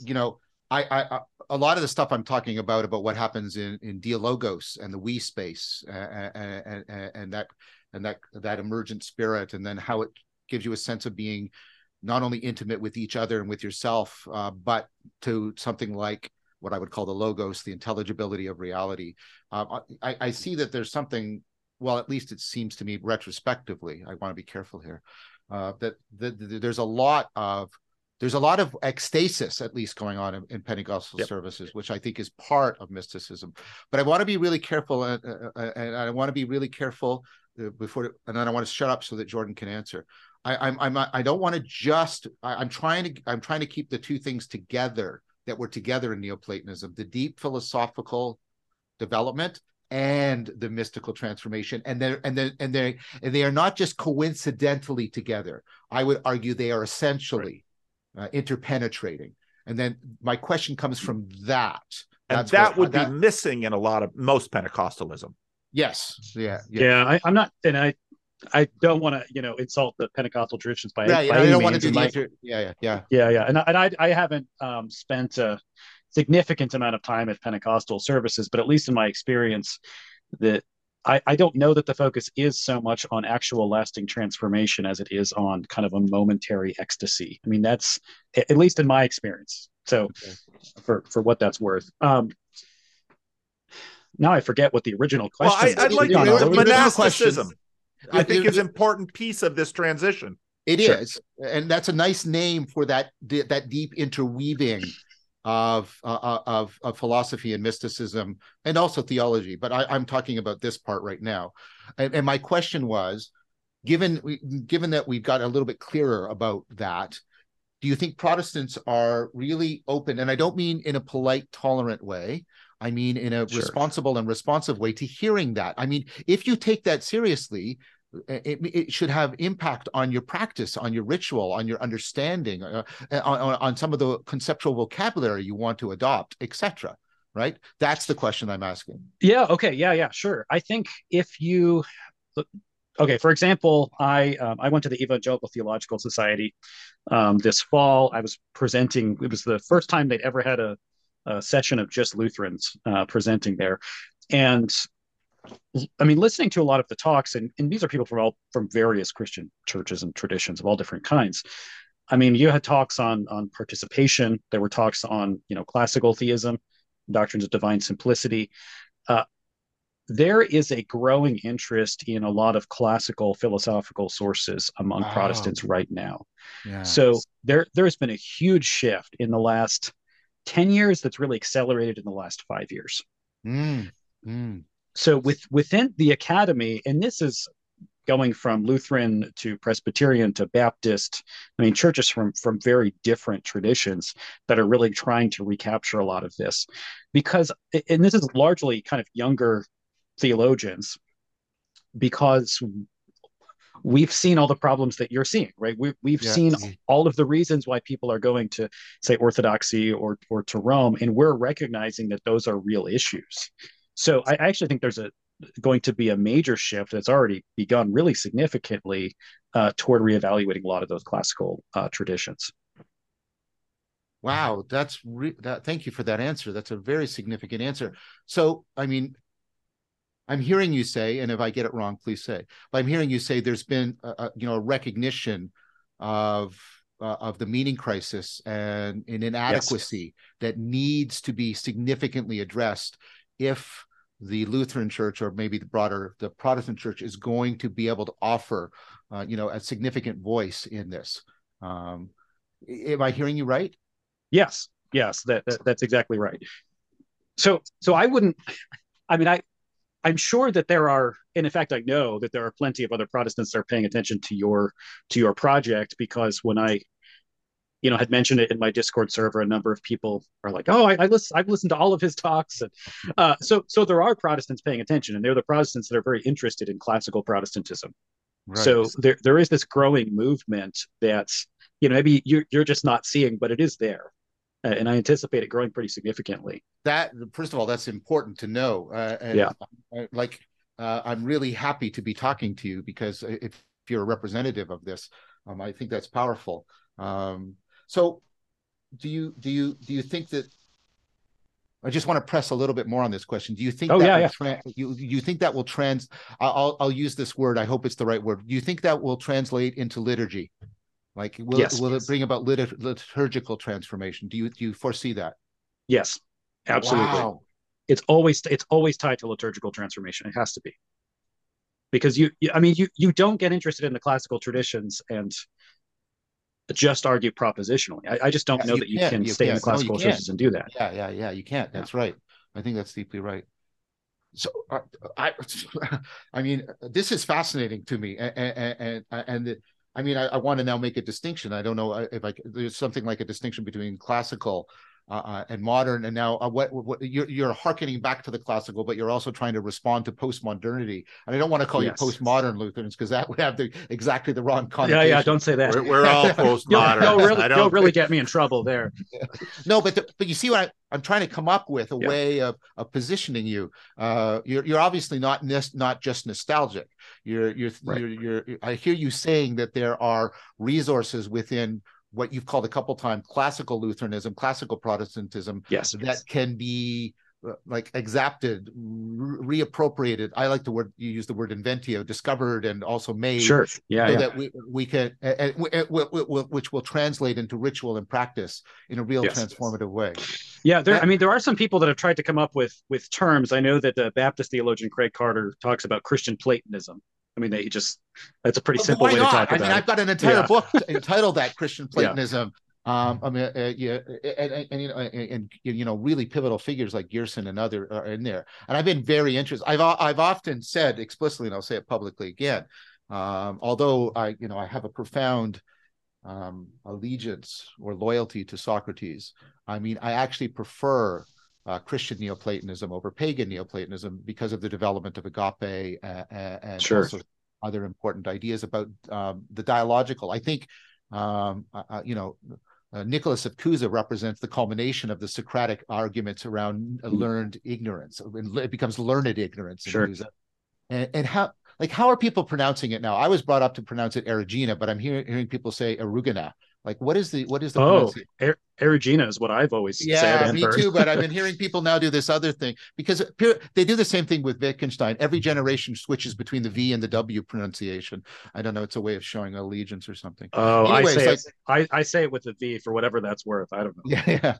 you know, I, I, a lot of the stuff I'm talking about about what happens in in dialogos and the we space and, and, and that and that that emergent spirit, and then how it gives you a sense of being not only intimate with each other and with yourself, uh, but to something like what I would call the logos, the intelligibility of reality. Uh, I, I, see that there's something, well, at least it seems to me retrospectively, I want to be careful here, uh, that, that, there's a lot of there's a lot of ecstasis at least going on in, in Pentecostal yep. services, which I think is part of mysticism. But I want to be really careful, and, uh, uh, and I want to be really careful uh, before, and then I want to shut up so that Jordan can answer. I, I'm I'm I don't want to just I, am trying to I'm trying to keep the two things together that were together in Neoplatonism: the deep philosophical development and the mystical transformation and they're and they and they and they are not just coincidentally together i would argue they are essentially right. Uh, interpenetrating and then my question comes from that and That's that what- would that- be missing in a lot of most Pentecostalism. Yes. Yeah. Yeah, I, I'm not, and I, I don't want to, you know, insult the Pentecostal traditions by, Yeah. by yeah, any I don't want to do And the my- inter- yeah. Yeah. Yeah. yeah, yeah, and I- and I, I haven't um, spent a significant amount of time at Pentecostal services, but at least in my experience, that I, I don't know that the focus is so much on actual lasting transformation as it is on kind of a momentary ecstasy. I mean, that's at least in my experience. So, Okay. for for what that's worth. Um, now I forget what the original Well, question. I, I'd like to no, know the original monasticism. I think is an important piece of this transition. It Sure. is, and that's a nice name for that that deep interweaving of uh, of of philosophy and mysticism and also theology. But I, I'm talking about this part right now, and, and my question was, given we, given that we've got a little bit clearer about that, do you think Protestants are really open? And I don't mean in a polite, tolerant way. I mean in a Sure. responsible and responsive way to hearing that. I mean, if you take that seriously, it, it should have impact on your practice, on your ritual, on your understanding, uh, on, on, on some of the conceptual vocabulary you want to adopt, etc. Right? That's the question I'm asking. Yeah. Okay. Yeah. Yeah. Sure. I think if you, okay, for example, I um, I went to the Evangelical Theological Society um, this fall. I was presenting. It was the first time they'd ever had a, a session of just Lutherans uh, presenting there, and I mean, listening to a lot of the talks, and, and these are people from all from various Christian churches and traditions of all different kinds. I mean, you had talks on on participation. There were talks on you know classical theism, doctrines of divine simplicity. Uh, there is a growing interest in a lot of classical philosophical sources among. Protestants right now. Yeah. So there there's been a huge shift in the last 10 years that's really accelerated in the last 5 years. Mm, mm. So with within the academy and this is going from Lutheran to Presbyterian to Baptist, I mean churches from from very different traditions that are really trying to recapture a lot of this. Because and this is largely kind of younger theologians because we've seen all the problems that you're seeing right? We, we've Yeah. seen all of the reasons why people are going to say orthodoxy or or to rome and we're recognizing that those are real issues so i actually think there's a going to be a major shift that's already begun really significantly uh, toward reevaluating a lot of those classical uh, traditions Wow, that's re- that. Thank you for that answer. That's a very significant answer. So, I mean, I'm hearing you say, and if I get it wrong, please say. But I'm hearing you say there's been, a, a, you know, a recognition of uh, of the meaning crisis and an inadequacy that needs to be significantly addressed if the Lutheran Church or maybe the broader the Protestant Church is going to be able to offer, uh, you know, a significant voice in this. Um, am I hearing you right? Yes, yes, that, that that's exactly right. So so I wouldn't. I mean, I I'm sure that there are, and in fact, I know that there are plenty of other Protestants that are paying attention to your to your project because when I, you know, had mentioned it in my Discord server, a number of people are like, "Oh, I, I listen, I've listened to all of his talks," and uh, so so there are Protestants paying attention, and they're the Protestants that are very interested in classical Protestantism. Right. So there there is this growing movement that's you know maybe you're you're just not seeing, but it is there, uh, and I anticipate it growing pretty significantly. that first of all that's important to know uh, and Yeah. I- like uh, i'm really happy to be talking to you because if you're a representative of this um, i think that's powerful um, so do you do you do you think that I just want to press a little bit more on this question. Do you think Oh, that yeah, will yeah. Tra- you you think that will trans? I'll I'll use this word. I hope it's the right word. Do you think that will translate into liturgy? Like, will Yes. it will it bring about lit- liturgical transformation? Do you do you foresee that? Yes, absolutely. Wow. It's always it's always tied to liturgical transformation. It has to be because you, you I mean you you don't get interested in the classical traditions and just argue propositionally. I, I just don't Yeah, know you that you can you stay in the. No, classical can't. and do that. Yeah, yeah, yeah. You can't. That's right. I think that's deeply right. So, uh, I, I mean, this is fascinating to me, and and and, and the, I mean, I, I want to now make a distinction. I don't know if I there's something like a distinction between classical uh, uh, and modern, and now uh, what, what you're, you're harkening back to the classical, but you're also trying to respond to postmodernity. And I don't want to call yes. you postmodern Lutherans because that would have the exactly the wrong connotation. Yeah, yeah, don't say that. We're, we're all postmodern. you'll, you'll, really, you'll really get me in trouble there. no, but the, but you see what I, am trying to come up with a yeah. way of, of positioning you. Uh, you're you're obviously not not just nostalgic. You're you're, right. you're you're I hear you saying that there are resources within what you've called a couple times classical Lutheranism, classical Protestantism, yes, that yes. can be uh, like exapted, re- reappropriated. I like the word you use the word inventio, discovered and also made. Sure, yeah, so yeah. that we we can, which will translate into ritual and practice in a real yes. transformative way. Yeah, there. I mean, there are some people that have tried to come up with with terms. I know that the Baptist theologian Craig Carter talks about Christian Platonism, I mean, they just that's a pretty simple way to talk about. It. I mean, I've got an entire yeah. book entitled that Christian Platonism. Yeah. Um, I mean, uh, yeah, and, and, and, you know, and, and, you know, really pivotal figures like Gerson and other are in there. And I've been very interested. I've I've often said explicitly, and I'll say it publicly again. Um, although I, you know, I have a profound um, allegiance or loyalty to Socrates. I mean, I actually prefer uh, Christian Neoplatonism over pagan Neoplatonism because of the development of agape uh, and sure. also other important ideas about um, the dialogical. I think, um, uh, uh you know, uh, Nicholas of Cusa represents the culmination of the Socratic arguments around mm-hmm. learned ignorance. It becomes learned ignorance. Sure. And, and how, like, how are people pronouncing it now? I was brought up to pronounce it Erigena, but I'm hearing, hearing people say Eriugena. Like, what is the what is the? Oh, er- Erigena is what I've always yeah, said. me too. But I've been hearing people now do this other thing because they do the same thing with Wittgenstein. Every generation switches between the V and the W pronunciation. I don't know. It's a way of showing allegiance or something. Oh, Anyways, I say like, it, I, I say it with the V for whatever that's worth. I don't know. Yeah, yeah.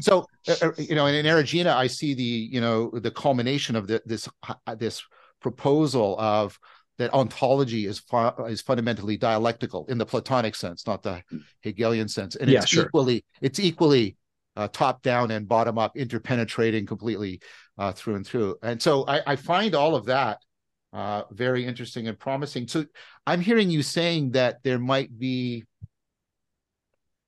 So uh, uh you know, in Erigena, I see the you know the culmination of the, this uh, this proposal of that ontology is is fundamentally dialectical in the Platonic sense, not the Hegelian sense, and yeah, it's sure. equally it's equally uh, top down and bottom up, interpenetrating completely uh, through and through. And so I, I find all of that uh, very interesting and promising. So I'm hearing you saying that there might be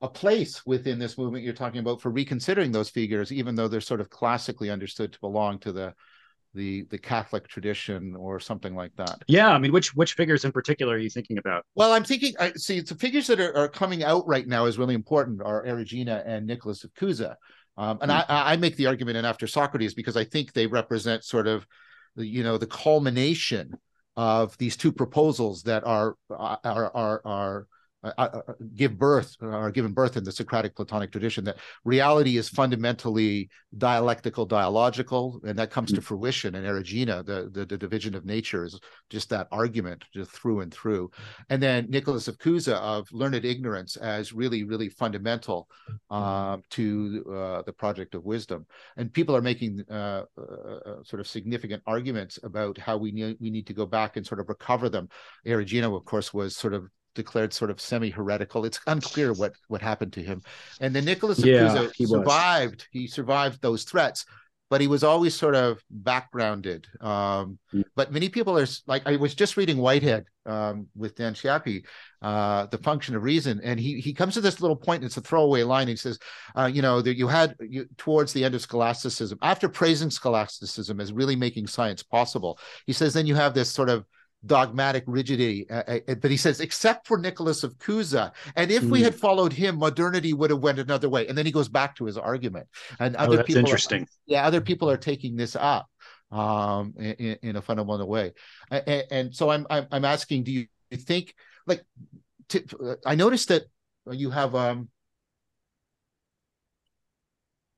a place within this movement you're talking about for reconsidering those figures, even though they're sort of classically understood to belong to the the the Catholic tradition or something like that. Yeah, I mean, which which figures in particular are you thinking about? Well, I'm thinking. I see the figures that are, are coming out right now is really important are Erigena and Nicholas of Cusa, um, and mm-hmm. I, I make the argument in After Socrates because I think they represent sort of, the, you know, the culmination of these two proposals that are are are are uh, uh, uh, give birth or given birth in the Socratic Platonic tradition that reality is fundamentally dialectical, dialogical, and that comes to fruition in Erigena. The, the, the division of nature is just that argument, just through and through. And then Nicholas of Cusa of learned ignorance as really, really fundamental uh, to uh, the project of wisdom. And people are making uh, sort of significant arguments about how we need we need to go back and sort of recover them. Erigena, of course, was sort of declared sort of semi-heretical. It's unclear what what happened to him. And then Nicholas yeah, he survived. Was. He survived those threats, but he was always sort of backgrounded. Um, mm. But many people are like I was just reading Whitehead um, with Dan Chiappe, uh, the function of reason, and he he comes to this little point. And it's a throwaway line. He says, uh, you know, that you had you, towards the end of scholasticism, after praising scholasticism as really making science possible, he says, then you have this sort of dogmatic rigidity. Uh, uh, uh, but he says, except for Nicholas of Cusa, and if mm. we hmm. had followed him, modernity would have went another way. And then he goes back to his argument. And oh, other people, interesting. Are, yeah, other people are taking this up um, in, in, a fundamental way. And, and so I'm, I'm, I'm asking, do you think like? Uh, I noticed that you have um,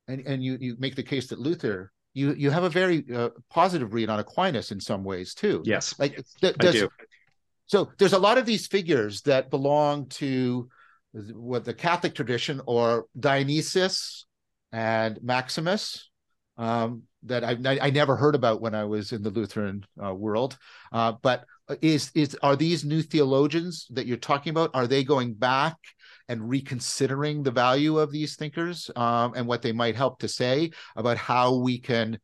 and and you you make the case that Luther you you have a very uh, positive read on Aquinas in some ways too. Yes, like th- I do. So there's a lot of these figures that belong to what the Catholic tradition or Dionysius and Maximus um, that I, I, never heard about when I was in the Lutheran uh, world. Uh, but is is are these new theologians that you're talking about? Are they going back and reconsidering the value of these thinkers um, and what they might help to say about how we can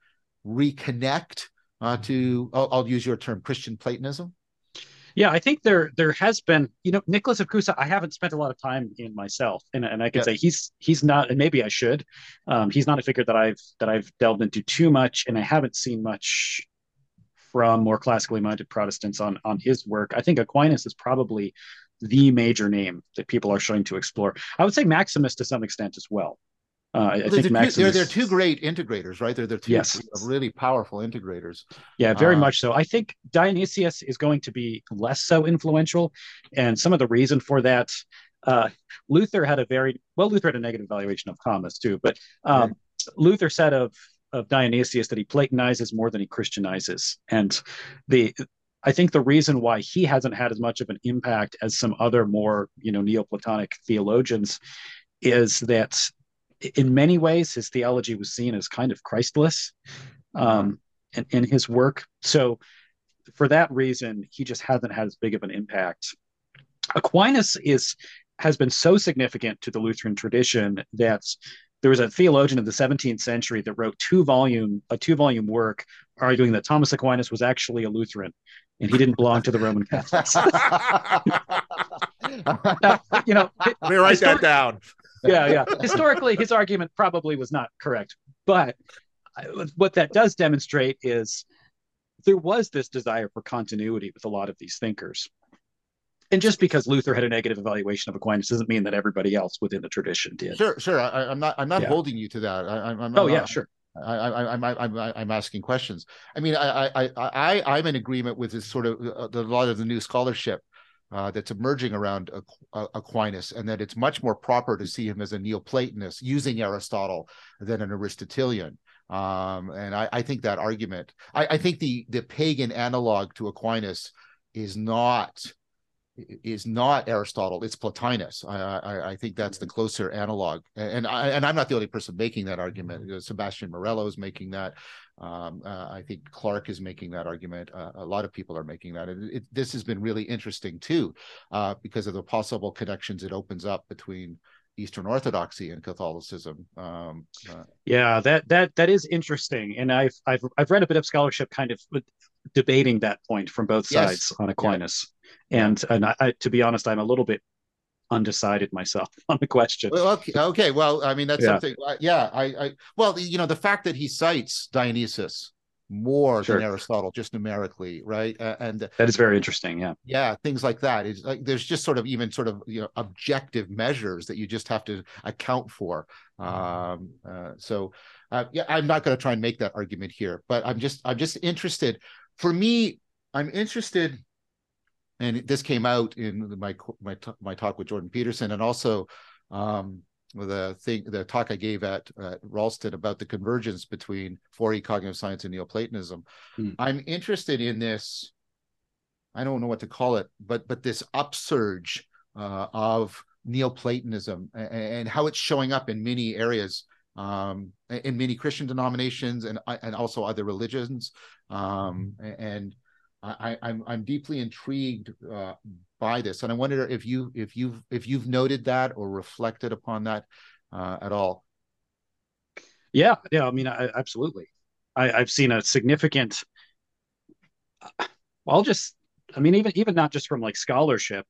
reconnect uh, to I'll, I'll, use your term Christian Platonism. Yeah, I think there there has been, you know, Nicholas of Cusa. I haven't spent a lot of time in myself, and and I can yeah. say he's he's not, and maybe I should. Um, he's not a figure that I've that I've delved into too much, and I haven't seen much from more classically minded Protestants on on his work. I think Aquinas is probably the major name that people are starting to explore. I would say Maximus to some extent as well. Uh, I think Maximus, they're, they're two great integrators, right? They're, they're two yes. really powerful integrators. Yeah, very uh, much so. I think Dionysius is going to be less so influential. And some of the reason for that, uh, Luther had a very, well, Luther had a negative evaluation of Thomas too, but um, right. Luther said of, of Dionysius that he Platonizes more than he Christianizes. And the, I think the reason why he hasn't had as much of an impact as some other more, you know, Neoplatonic theologians is that in many ways, his theology was seen as kind of Christless um, in, in his work. So, for that reason, he just hasn't had as big of an impact. Aquinas is has been so significant to the Lutheran tradition that there was a theologian of the 17th century that wrote two volume a two volume work arguing that Thomas Aquinas was actually a Lutheran and he didn't belong to the Roman Catholics. now, you know, let me write that down yeah, yeah. Historically, his argument probably was not correct, but what that does demonstrate is there was this desire for continuity with a lot of these thinkers. And just because Luther had a negative evaluation of Aquinas doesn't mean that everybody else within the tradition did. Sure, sure. I, am not. I'm not yeah. holding you to that. I, am oh yeah, sure. I, I, I'm, I'm, I'm asking questions. I mean, I, I, I, I'm in agreement with this sort of uh, a lot of the new scholarship uh, that's emerging around Aquinas, and that it's much more proper to see him as a Neoplatonist using Aristotle than an Aristotelian. Um, and I, I, think that argument, I, I, think the the pagan analog to Aquinas is not is not Aristotle, it's Plotinus. I, I, I think that's the closer analog, and I, and I'm not the only person making that argument. Sebastian Morello is making that. Um, uh, I think Clarke is making that argument. Uh, a lot of people are making that. And it, this has been really interesting too, uh, because of the possible connections it opens up between Eastern Orthodoxy and Catholicism. Um, uh, yeah, that that that is interesting, and I've I've I've read a bit of scholarship kind of debating that point from both sides yes. on Aquinas. And and I, to be honest, I'm a little bit undecided myself on the question. Well, okay, okay. Well, I mean that's yeah. something. Uh, yeah, I, I, well, you know, the fact that he cites Dionysius more sure. than Aristotle, just numerically, right? Uh, and that is very interesting. Yeah, yeah, things like that. Is like there's just sort of even sort of you know objective measures that you just have to account for. Um, uh, so, uh, yeah, I'm not going to try and make that argument here, but I'm just I'm just interested. For me, I'm interested and this came out in my my my talk with Jordan Peterson, and also um, the thing the talk I gave at, at Ralston about the convergence between 4E cognitive science and Neoplatonism. Hmm. I'm interested in this. I don't know what to call it, but but this upsurge uh, of Neoplatonism and, and, how it's showing up in many areas, um, in many Christian denominations and and also other religions, um, and I, am I'm, I'm deeply intrigued uh, by this, and I wonder if you if you've if you've noted that or reflected upon that uh, at all. Yeah, yeah. I mean, I, absolutely. I, I've seen a significant. I'll just. I mean, even even not just from like scholarship.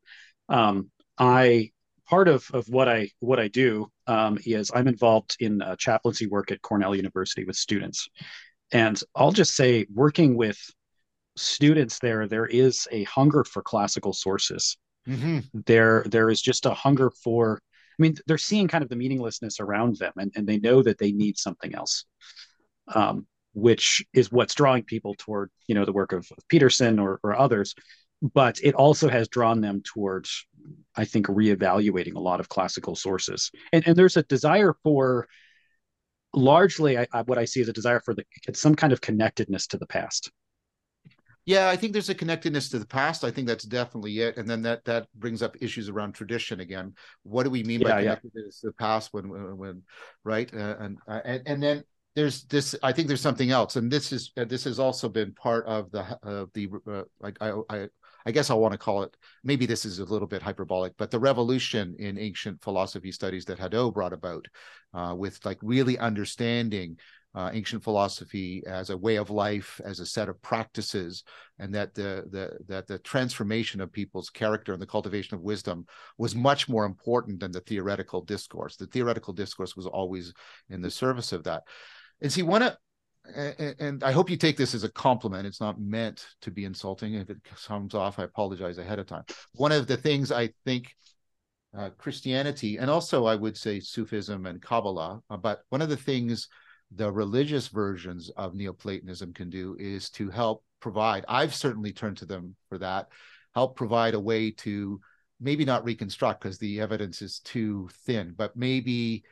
Um, I part of of what I what I do um, is I'm involved in uh, chaplaincy work at Cornell University with students, and I'll just say working with students there, there is a hunger for classical sources. Mm-hmm. There, there is just a hunger for. I mean, they're seeing kind of the meaninglessness around them, and, and they know that they need something else, um, which is what's drawing people toward you know the work of, of Peterson or, or others. But it also has drawn them towards, I think, reevaluating a lot of classical sources, and and there's a desire for largely I, I, what I see is a desire for the some kind of connectedness to the past. Yeah, I think there's a connectedness to the past. I think that's definitely it. And then that that brings up issues around tradition again. What do we mean yeah, by connectedness yeah. to the past when when, when right? Uh, and, uh, and and then there's this. I think there's something else, and this is uh, this has also been part of the uh, the uh, like I I I guess I want to call it. Maybe this is a little bit hyperbolic, but the revolution in ancient philosophy studies that Hadot brought about, uh, with like really understanding uh, ancient philosophy as a way of life, as a set of practices, and that the the that the transformation of people's character and the cultivation of wisdom was much more important than the theoretical discourse. The theoretical discourse was always in the service of that. And see, one of and I hope you take this as a compliment. It's not meant to be insulting. If it comes off, I apologize ahead of time. One of the things I think uh, Christianity, and also I would say Sufism and Kabbalah, uh, but one of the things the religious versions of Neoplatonism can do is to help provide. I've certainly turned to them for that. Help provide a way to maybe not reconstruct because the evidence is too thin, but maybe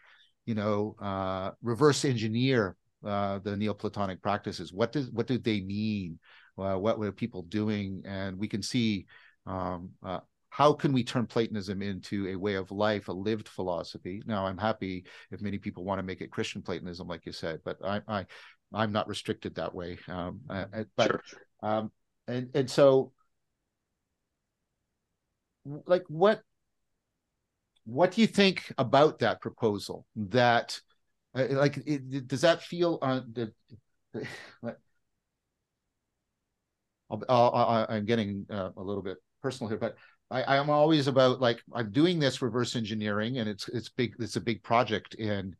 you know uh, reverse engineer uh, the Neoplatonic practices. What does what do they mean? Uh, what were people doing? And we can see um, uh, how can we turn Platonism into a way of life, a lived philosophy? Now, I'm happy if many people want to make it Christian Platonism, like you said, but I, I I'm not restricted that way. Um, but sure. um, and and so, like, what what do you think about that proposal? That uh, like, it, does that feel on uh, the? i am getting uh, a little bit personal here, but I, am always about like I'm doing this reverse engineering, and it's it's big. It's a big project in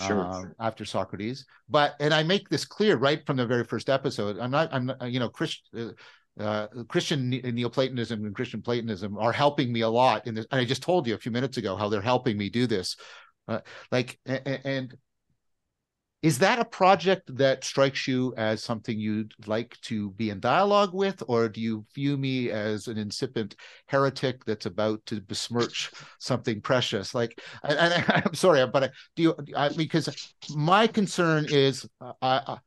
sure. uh, after Socrates. But and I make this clear right from the very first episode. I'm not. I'm not, you know Christ, uh, uh, Christian Neoplatonism and Christian Platonism are helping me a lot in this. And I just told you a few minutes ago how they're helping me do this. Uh, like and, and is that a project that strikes you as something you'd like to be in dialogue with or do you view me as an incipient heretic that's about to besmirch something precious like and, I, am sorry but do you I, because my concern is uh, I,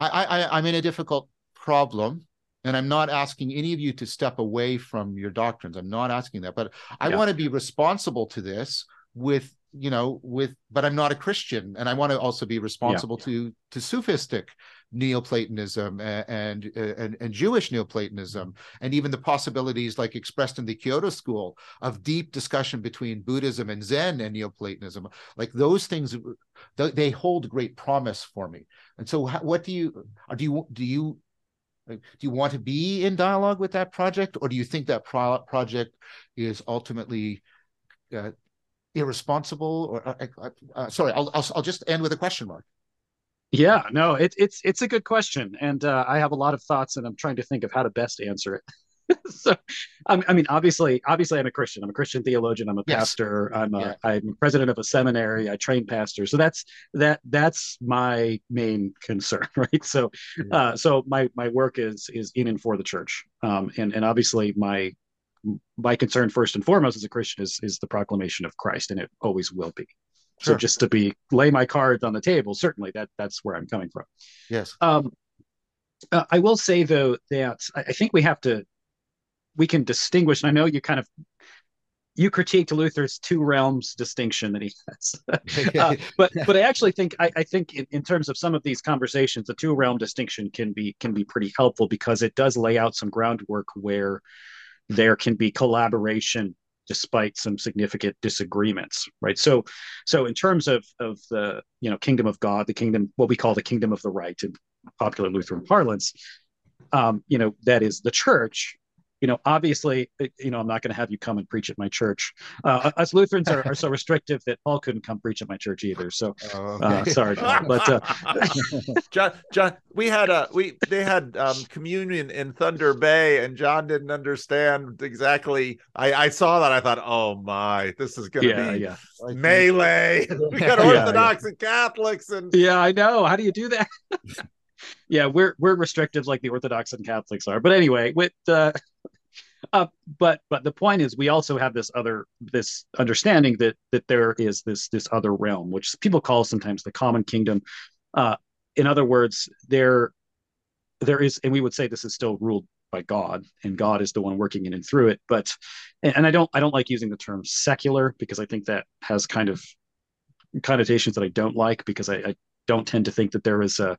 I i i'm in a difficult problem and i'm not asking any of you to step away from your doctrines i'm not asking that but i yeah. want to be responsible to this with you know with but i'm not a christian and i want to also be responsible yeah. to to sufistic neoplatonism and, and and and jewish neoplatonism and even the possibilities like expressed in the kyoto school of deep discussion between buddhism and zen and neoplatonism like those things uh, they hold great promise for me and so what do you do you do you do you want to be in dialogue with that project or do you think that pro- project is ultimately uh, irresponsible or uh, uh, sorry I'll, I'll, I'll just end with a question mark. Yeah no it, it's it's a good question and uh, i have a lot of thoughts and i'm trying to think of how to best answer it. So I mean obviously obviously i'm a christian. I'm a christian theologian. I'm a yes. pastor. I'm a yeah. i'm president of a seminary. I train pastors. So that's that that's my main concern right? So mm-hmm. uh so my my work is is in and for the church. Um and and obviously my my concern first and foremost as a Christian is is the proclamation of Christ, and it always will be. Sure. So just to be lay my cards on the table, certainly that that's where I'm coming from. Yes. Um, uh, I will say though that I, I think we have to we can distinguish. And I know you kind of you critiqued Luther's two realms distinction that he has, uh, but but I actually think I, I think in, in, terms of some of these conversations, the two realm distinction can be can be pretty helpful because it does lay out some groundwork where there can be collaboration despite some significant disagreements right? So so in terms of of the you know kingdom of god the kingdom what we call the kingdom of the right in popular lutheran parlance um you know that is the church you know, obviously, you know, I'm not going to have you come and preach at my church. Uh, us Lutherans are, are, so restrictive that Paul couldn't come preach at my church either. So, oh, uh, okay. uh, sorry, but uh, John, John, we had a we they had um, communion in Thunder Bay, and John didn't understand exactly. I I saw that. I thought, oh my, this is going to yeah, be yeah. melee. we got Orthodox yeah, and Catholics, and yeah, I know. How do you do that? Yeah, we're we're restrictive like the Orthodox and Catholics are. But anyway, with uh, uh, but but the point is, we also have this other this understanding that that there is this this other realm, which people call sometimes the common kingdom. Uh, in other words, there there is, and we would say this is still ruled by God, and God is the one working in and through it. But and, and I don't I don't like using the term secular because I think that has kind of connotations that I don't like because I, I don't tend to think that there is a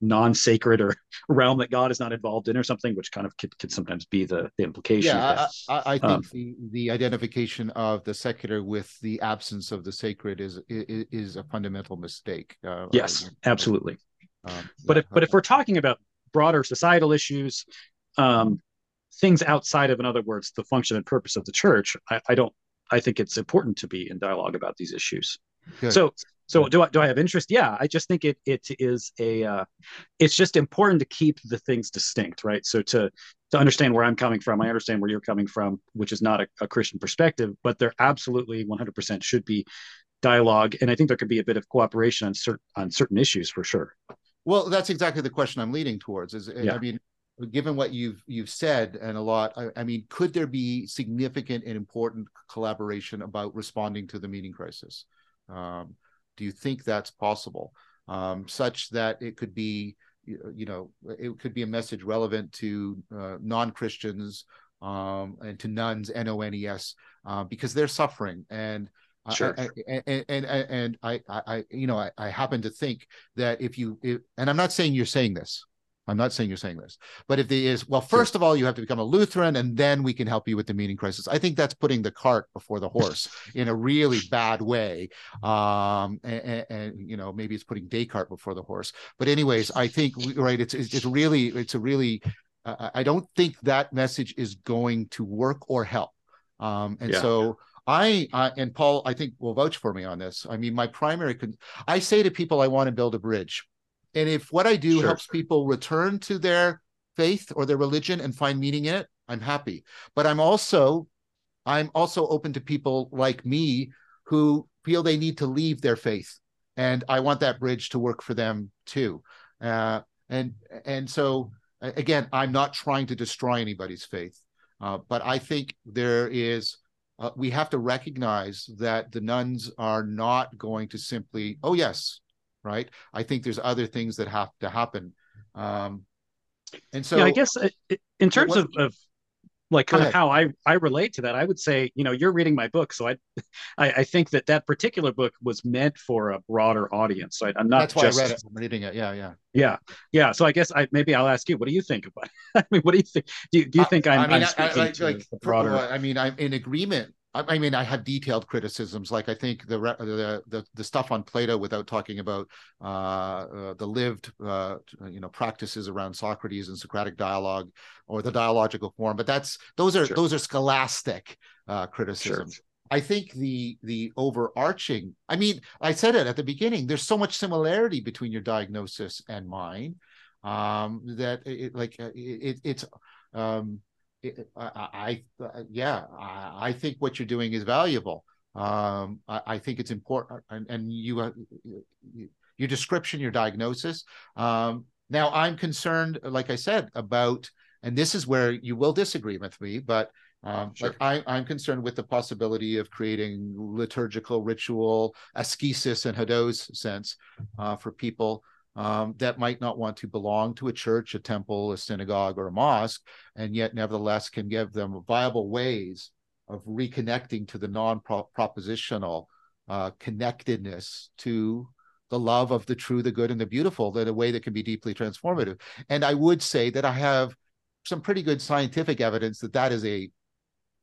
non-sacred or realm that God is not involved in or something, which kind of could, could sometimes be the, the implication. Yeah, I, I, think um, the, the identification of the secular with the absence of the sacred is is, is a fundamental mistake. Uh, yes, absolutely. Um, but yeah, if but if we're talking about broader societal issues, um, things outside of, in other words, the function and purpose of the church, I, I don't. I think it's important to be in dialogue about these issues. Good. So so do I do I have interest? Yeah, I just think it it is a uh, it's just important to keep the things distinct, right? So to to understand where I'm coming from, I understand where you're coming from, which is not a, a Christian perspective, but there absolutely 100% should be dialogue, and I think there could be a bit of cooperation on certain on certain issues for sure. Well, that's exactly the question I'm leading towards. Is yeah. I mean, given what you've you've said and a lot, I, I mean, could there be significant and important collaboration about responding to the meaning crisis? Um, do you think that's possible, um, such that it could be, you know, it could be a message relevant to uh, non-Christians um, and to nuns, N-O-N-E-S, uh, because they're suffering and. Sure. I, I, and, and and I I you know I, I happen to think that if you if, and I'm not saying you're saying this I'm not saying you're saying this, but if there is, well, first sure. of all, you have to become a Lutheran, and then we can help you with the meaning crisis. I think that's putting the cart before the horse in a really bad way. Um, and, and, you know, maybe it's putting Descartes before the horse. But anyways, I think right, it's it's really it's a really uh, I don't think that message is going to work or help. Um, and yeah. so. I, I, and Paul, I think will vouch for me on this. I mean, my primary, con- I say to people, I want to build a bridge and if what I do sure. helps people return to their faith or their religion and find meaning in it, I'm happy. But I'm also I'm also open to people like me who feel they need to leave their faith, and I want that bridge to work for them too. Uh, and and so again, I'm not trying to destroy anybody's faith, uh, but I think there is. Uh, we have to recognize that the nones are not going to simply, oh yes, right? I think there's other things that have to happen. Um, and so, yeah, I guess uh, in terms of, of like kind of how I, I relate to that, I would say, you know, you're reading my book. So I, I, I think that that particular book was meant for a broader audience. So I, am not That's just, why I read it. I'm reading it. Yeah. Yeah. Yeah. Yeah. So I guess I, maybe I'll ask you, what do you think about it? I mean, what do you think? Do you, do you think I'm, I mean, I'm speaking I, I, to like, broader? I mean, I'm in agreement I mean, I have detailed criticisms. Like I think the the the, the stuff on Plato, without talking about uh, uh, the lived, uh, you know, practices around Socrates and Socratic dialogue, or the dialogical form. But that's those are sure. those are scholastic uh, criticisms. Sure. I think the the overarching. I mean, I said it at the beginning. There's so much similarity between your diagnosis and mine um, that it, like uh, it, it's. Um, I, I, yeah, I, I, think what you're doing is valuable. Um, I, I, think it's important, and, and you, uh, your description, your diagnosis. Um, now, I'm concerned, like I said, about, and this is where you will disagree with me, but um, sure. like I, am concerned with the possibility of creating liturgical ritual ascesis and hados sense uh, for people um, that might not want to belong to a church, a temple, a synagogue, or a mosque, and yet nevertheless can give them viable ways of reconnecting to the non-propositional uh, connectedness to the love of the true, the good, and the beautiful in a way that can be deeply transformative. And I would say that I have some pretty good scientific evidence that that is a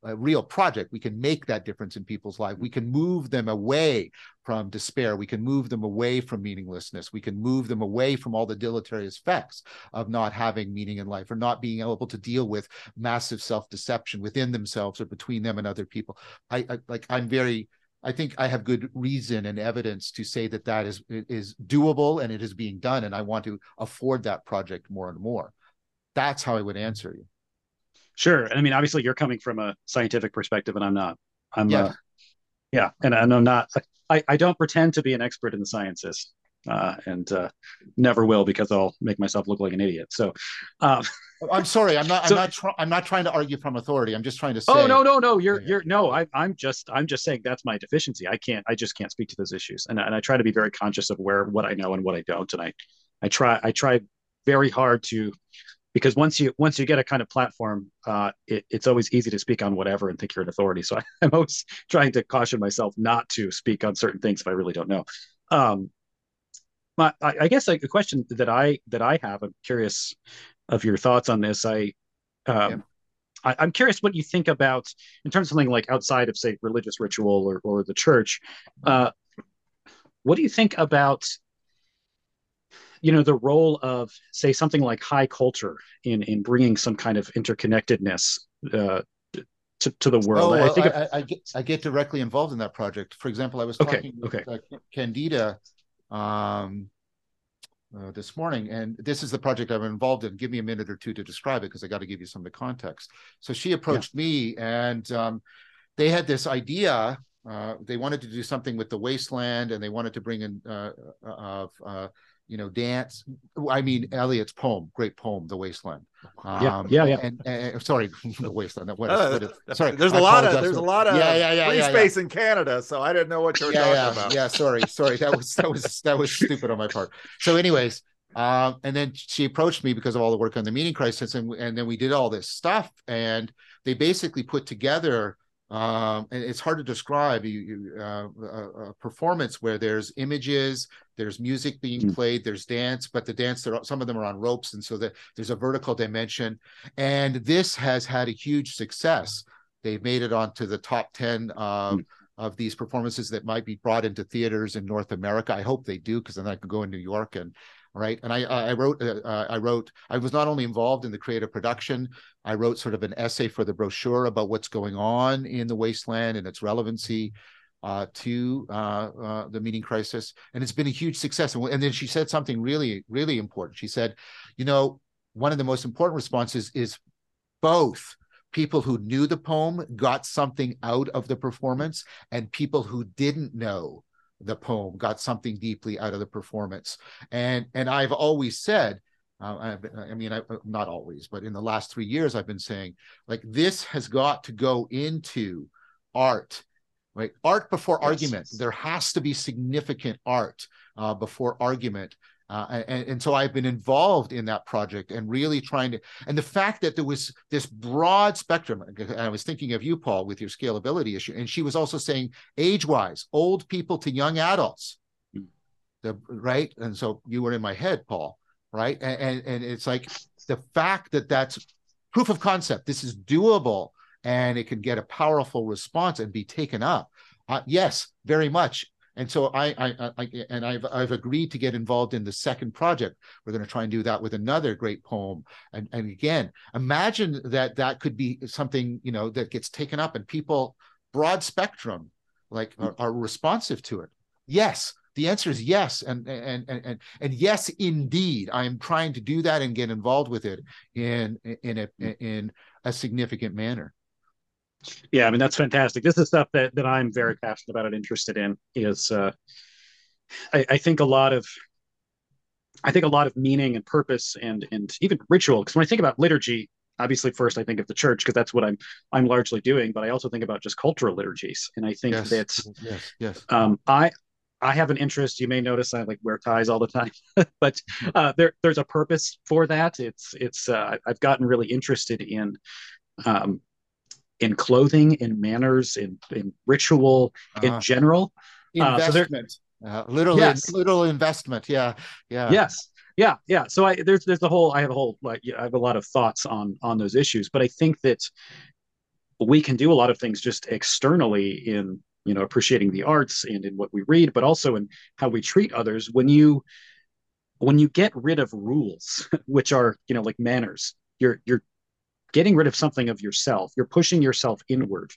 a real project, we can make that difference in people's lives. We can move them away from despair. We can move them away from meaninglessness. We can move them away from all the deleterious effects of not having meaning in life or not being able to deal with massive self-deception within themselves or between them and other people. I, I like I'm very I think I have good reason and evidence to say that that is is doable and it is being done, and I want to afford that project more and more. That's how I would answer you. Sure. And I mean, obviously, you're coming from a scientific perspective, and I'm not. I'm, yeah, uh, yeah, and, and I'm not. I, I don't pretend to be an expert in the sciences, uh, and uh, never will because I'll make myself look like an idiot. So, um, I'm sorry. I'm not. So, I'm not. Tr- I'm not trying to argue from authority. I'm just trying to oh, say. Oh no, no, no. You're, you're. No, I, I'm just. I'm just saying that's my deficiency. I can't. I just can't speak to those issues, and and I try to be very conscious of where what I know and what I don't, and I, I try. I try very hard to because once you once you get a kind of platform, uh, it, it's always easy to speak on whatever and think you're an authority. So I, am always trying to caution myself not to speak on certain things if I really don't know. Um, my, I, I guess like a question that I that I have. I'm curious of your thoughts on this. I, um, yeah. I am curious what you think about in terms of something like outside of say religious ritual or or the church. Uh, what do you think about you know the role of say something like high culture in in bringing some kind of interconnectedness uh, to, to the world. Oh, I think I, I, get I get directly involved in that project. For example, I was talking okay, with. Uh, Candida um, uh, this morning, and this is the project I'm involved in. Give me a minute or two to describe it because I got to give you some of the context. So she approached yeah. me, and um, they had this idea. Uh, they wanted to do something with the wasteland, and they wanted to bring in uh, uh, uh you know, dance. I mean, Eliot's poem, great poem, "The Wasteland." Um, yeah, yeah, yeah. And, and, sorry, "The Wasteland." What, uh, what sorry, there's a lot of there's a lot of yeah, yeah, yeah, free yeah, space yeah. in Canada, so I didn't know what you were yeah, talking yeah, about. Yeah, sorry, sorry, that was that was that was stupid on my part. So, anyways, um, and then she approached me because of all the work on the meaning crisis, and and then we did all this stuff, and they basically put together um, and it's hard to describe you, you, uh, a, a, performance where there's images there's music being mm. played there's dance but the dance there some of them are on ropes and so that there's a vertical dimension and this has had a huge success they've made it onto the top 10 of, mm. of these performances that might be brought into theaters in north america i hope they do because then i can go in new york and right? And i i wrote uh, uh, i wrote i was not only involved in the creative production i wrote sort of an essay for the brochure about what's going on in the wasteland and its relevancy uh, to uh, uh, the meeting crisis. And it's been a huge success. And, and then she said something really really important. She said you know one of the most important responses is both people who knew the poem got something out of the performance and people who didn't know the poem got something deeply out of the performance. And and i've always said uh, I, I, mean I, uh, not always but in the last three years i've been saying like this has got to go into art right? Art before yes. argument. There has to be significant art uh, before argument uh, and, and, so I've been involved in that project and really trying to, and the fact that there was this broad spectrum, I was thinking of you, Paul, with your scalability issue. And she was also saying age wise, old people to young adults, hmm. the, right? And so you were in my head, Paul, right? And, and, and it's like the fact that that's proof of concept, this is doable and it can get a powerful response and be taken up. Uh, yes, very much and so I, I, I, and I've, I've agreed to get involved in the second project. We're going to try and do that with another great poem. And, and again, imagine that that could be something, you know, that gets taken up and people broad spectrum, like are, are responsive to it. Yes, the answer is yes and and and and yes indeed i am trying to do that and get involved with it in in a in a significant manner yeah, I mean that's fantastic. This is stuff that that I'm very passionate about and interested in. Is uh, I, I think a lot of I think a lot of meaning and purpose and and even ritual. Because when I think about liturgy, obviously first I think of the church because that's what I'm I'm largely doing. But I also think about just cultural liturgies, and I think yes. that yes, yes. Um, I I have an interest. You may notice I like wear ties all the time, but uh, there there's a purpose for that. It's it's uh, I've gotten really interested in um, in clothing, in manners, in in ritual, uh-huh. in general. Investment, uh, so uh, little yes. little investment. Yeah, yeah. Yes, yeah, yeah. So I there's there's a whole I have a whole like I have a lot of thoughts on on those issues, but I think that we can do a lot of things just externally in you know appreciating the arts and in what we read, but also in how we treat others. When you when you get rid of rules, which are you know like manners, you're you're getting rid of something of yourself. You're pushing yourself inward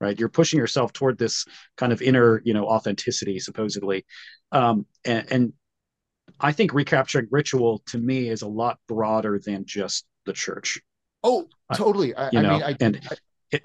right? You're pushing yourself toward this kind of inner you know authenticity supposedly. Um, and, and i think recapturing ritual to me is a lot broader than just the church. Oh totally. I, you know, mean I, and I, it,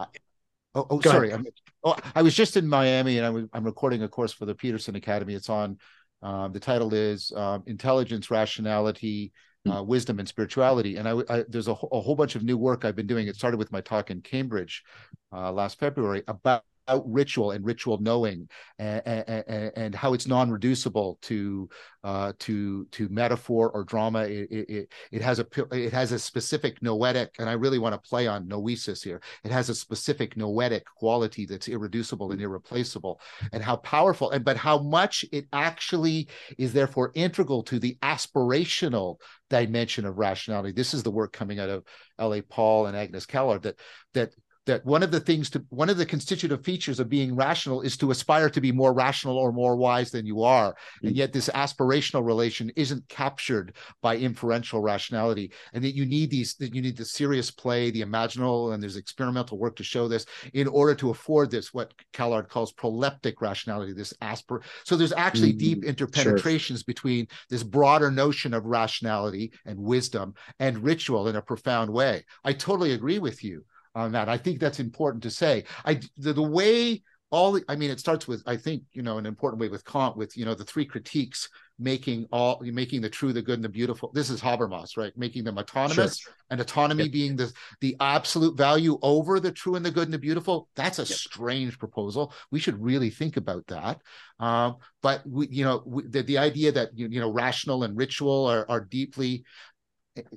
oh, oh sorry. I, oh, I was just in miami and I was, i'm recording a course for the peterson academy. It's on um, the title is um, intelligence rationality. Uh, wisdom and spirituality. And I, I there's a, a, whole bunch of new work I've been doing. It started with my talk in Cambridge uh, last February about ritual and ritual knowing and, and, and how it's non-reducible to uh, to to metaphor or drama. It, it, it has a it has a specific noetic and i really want to play on noesis here. It has a specific noetic quality that's irreducible and irreplaceable and how powerful and but how much it actually is therefore integral to the aspirational dimension of rationality. This is the work coming out of l.a. paul and agnes callard that that that one of the things to one of the constitutive features of being rational is to aspire to be more rational or more wise than you are and mm. yet this aspirational relation isn't captured by inferential rationality and that you need these that you need the serious play the imaginal and there's experimental work to show this in order to afford this what Callard calls proleptic rationality this aspir so there's actually mm-hmm. deep interpenetrations sure. between this broader notion of rationality and wisdom and ritual in a profound way i totally agree with you on that. I think that's important to say. I the, the way all the, I mean, it starts with I think you know an important way with Kant with you know the three critiques making all making the true, the good, and the beautiful. This is Habermas, right? Making them autonomous sure. and autonomy yep. being the the absolute value over the true and the good and the beautiful. That's a yep. strange proposal. We should really think about that. Um, but we, you know, we, the, the idea that you, you know rational and ritual are, are deeply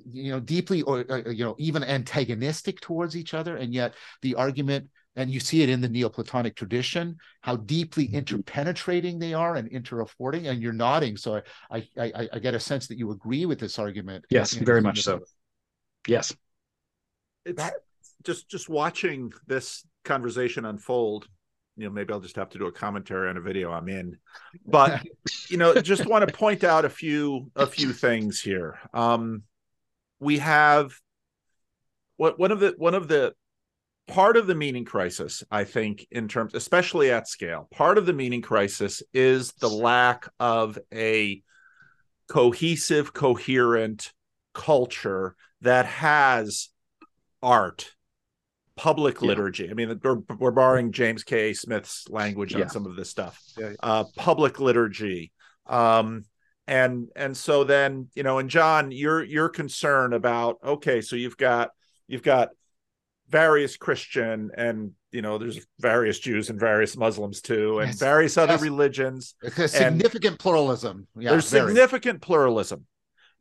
you know deeply or, or, you know even antagonistic towards each other and yet the argument and you see it in the neoplatonic tradition how deeply mm-hmm. interpenetrating they are and interaffording and you're nodding. So i i i get a sense that you agree with this argument yes very much so. yes. It's that, just just watching this conversation unfold you know maybe i'll just have to do a commentary on a video i'm in but you know just want to point out a few a few things here. Um we have what one of the one of the part of the meaning crisis i think in terms especially at scale part of the meaning crisis is the lack of a cohesive coherent culture that has art public yeah. liturgy. I mean we're, we're borrowing james k. Smith's language on some of this stuff. Yeah. uh, public liturgy. Um, and and so then you know and john you're you're concerned about okay so you've got you've got various christian and you know there's various jews and various muslims too and yes. various other yes. religions significant pluralism yeah, there's significant pluralism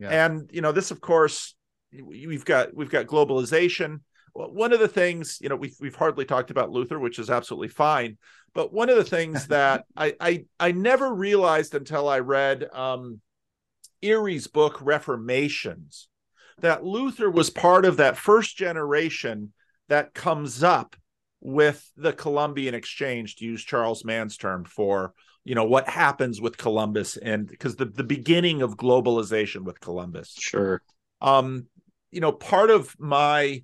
yeah. and you know this of course we've got we've got globalization one of the things you know we've, we've hardly talked about luther which is absolutely fine but one of the things that I, I I never realized until I read um, Eire's book Reformations that Luther was part of that first generation that comes up with the Columbian exchange, to use Charles Mann's term for you know what happens with Columbus and because the, the beginning of globalization with Columbus. Sure. Um, you know, part of my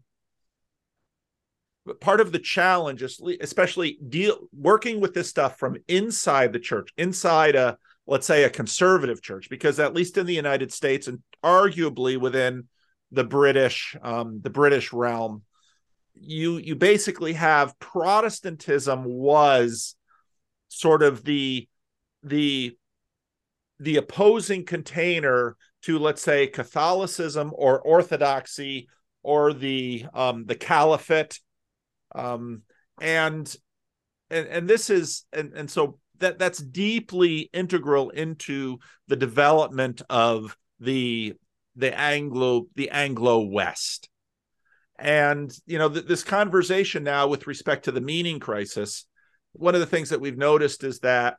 part of the challenge especially deal working with this stuff from inside the church inside a let's say a conservative church because at least in the united states and arguably within the british um, the british realm you you basically have protestantism was sort of the the the opposing container to let's say catholicism or orthodoxy or the um the caliphate um, and and and this is and and so that that's deeply integral into the development of the the Anglo the Anglo West. And you know th- this conversation now with respect to the meaning crisis, one of the things that we've noticed is that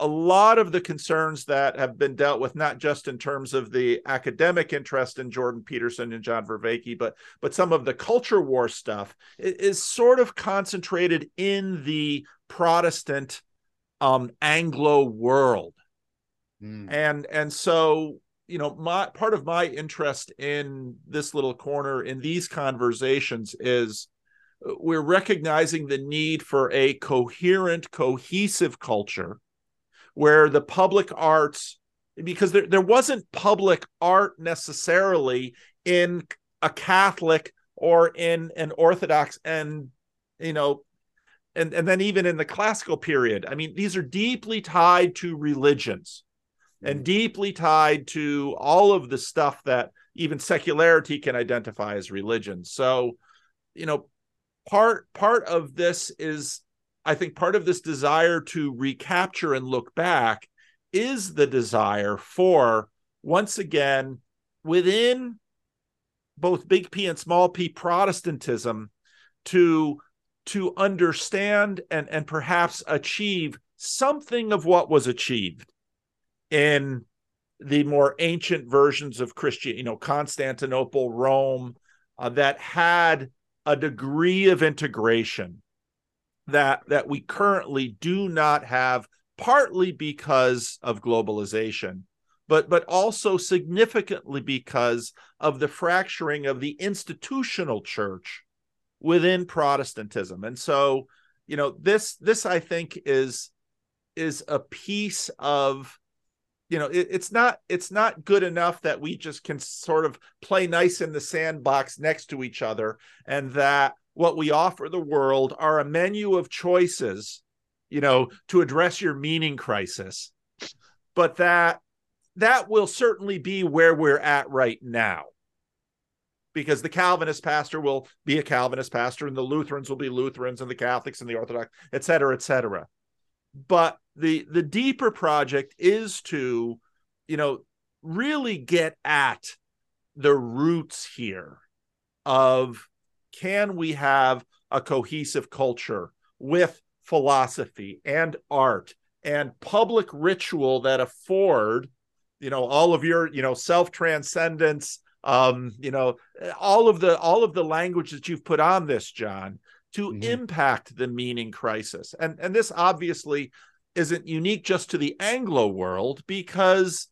a lot of the concerns that have been dealt with, not just in terms of the academic interest in Jordan Peterson and John Vervaeke, but but some of the culture war stuff is sort of concentrated in the Protestant um, Anglo world, mm. and and so you know my part of my interest in this little corner in these conversations is uh, we're recognizing the need for a coherent, cohesive culture where the public arts because there, there wasn't public art necessarily in a catholic or in an orthodox and you know and and then even in the classical period i mean these are deeply tied to religions and mm-hmm. deeply tied to all of the stuff that even secularity can identify as religion so you know part part of this is I think part of this desire to recapture and look back is the desire for, once again, within both big P and small p Protestantism to to understand and and perhaps achieve something of what was achieved in the more ancient versions of Christian, you know, Constantinople, Rome, uh, that had a degree of integration that that we currently do not have partly because of globalization but but also significantly because of the fracturing of the institutional church within protestantism. And so you know this this i think is is a piece of you know it, it's not it's not good enough that we just can sort of play nice in the sandbox next to each other and that what we offer the world are a menu of choices, you know, to address your meaning crisis. But that that will certainly be where we're at right now. Because the Calvinist pastor will be a Calvinist pastor, and the Lutherans will be Lutherans, and the Catholics and the Orthodox, et cetera, et cetera. But the the deeper project is to, you know, really get at the roots here of can we have a cohesive culture with philosophy and art and public ritual that afford you know all of your you know self transcendence um you know all of the all of the language that you've put on this john to mm-hmm. impact the meaning crisis and and this obviously isn't unique just to the anglo world because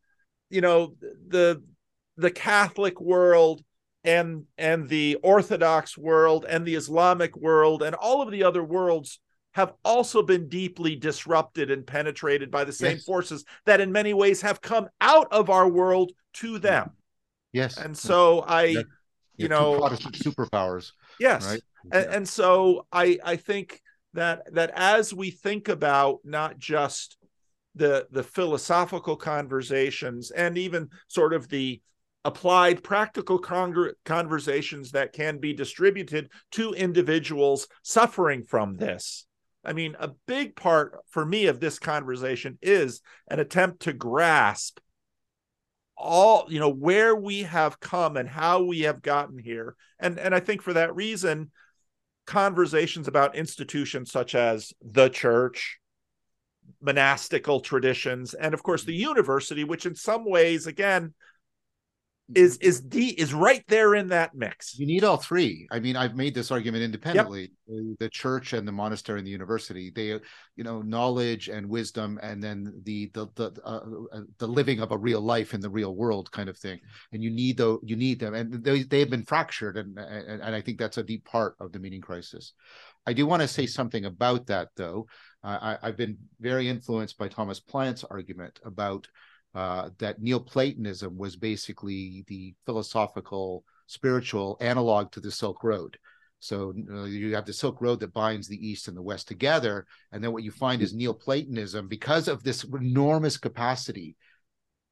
you know the the catholic world and and the orthodox world and the islamic world and all of the other worlds have also been deeply disrupted and penetrated by the same yes. forces that in many ways have come out of our world to them yes and so i yeah. you know protestant superpowers yes right? and, yeah. and so i i think that that as we think about not just the the philosophical conversations and even sort of the applied practical con- conversations that can be distributed to individuals suffering from this. I mean, a big part for me of this conversation is an attempt to grasp all you know where we have come and how we have gotten here and and i think for that reason conversations about institutions such as the church monastical traditions and of course the mm-hmm. university which in some ways again is is D is right there in that mix. You need all three. I mean, I've made this argument independently. Yep. The church and the monastery and the university, they, you know, knowledge and wisdom, and then the the the uh, uh, the living of a real life in the real world kind of thing. And you need though you need them, and they they have been fractured, and and, and I think that's a deep part of the meaning crisis. I do want to say something about that though. I, I've been very influenced by Thomas Plant's argument about uh, that Neoplatonism was basically the philosophical, spiritual analog to the Silk Road. So uh, you have the Silk Road that binds the East and the West together. And then what you find is Neoplatonism, because of this enormous capacity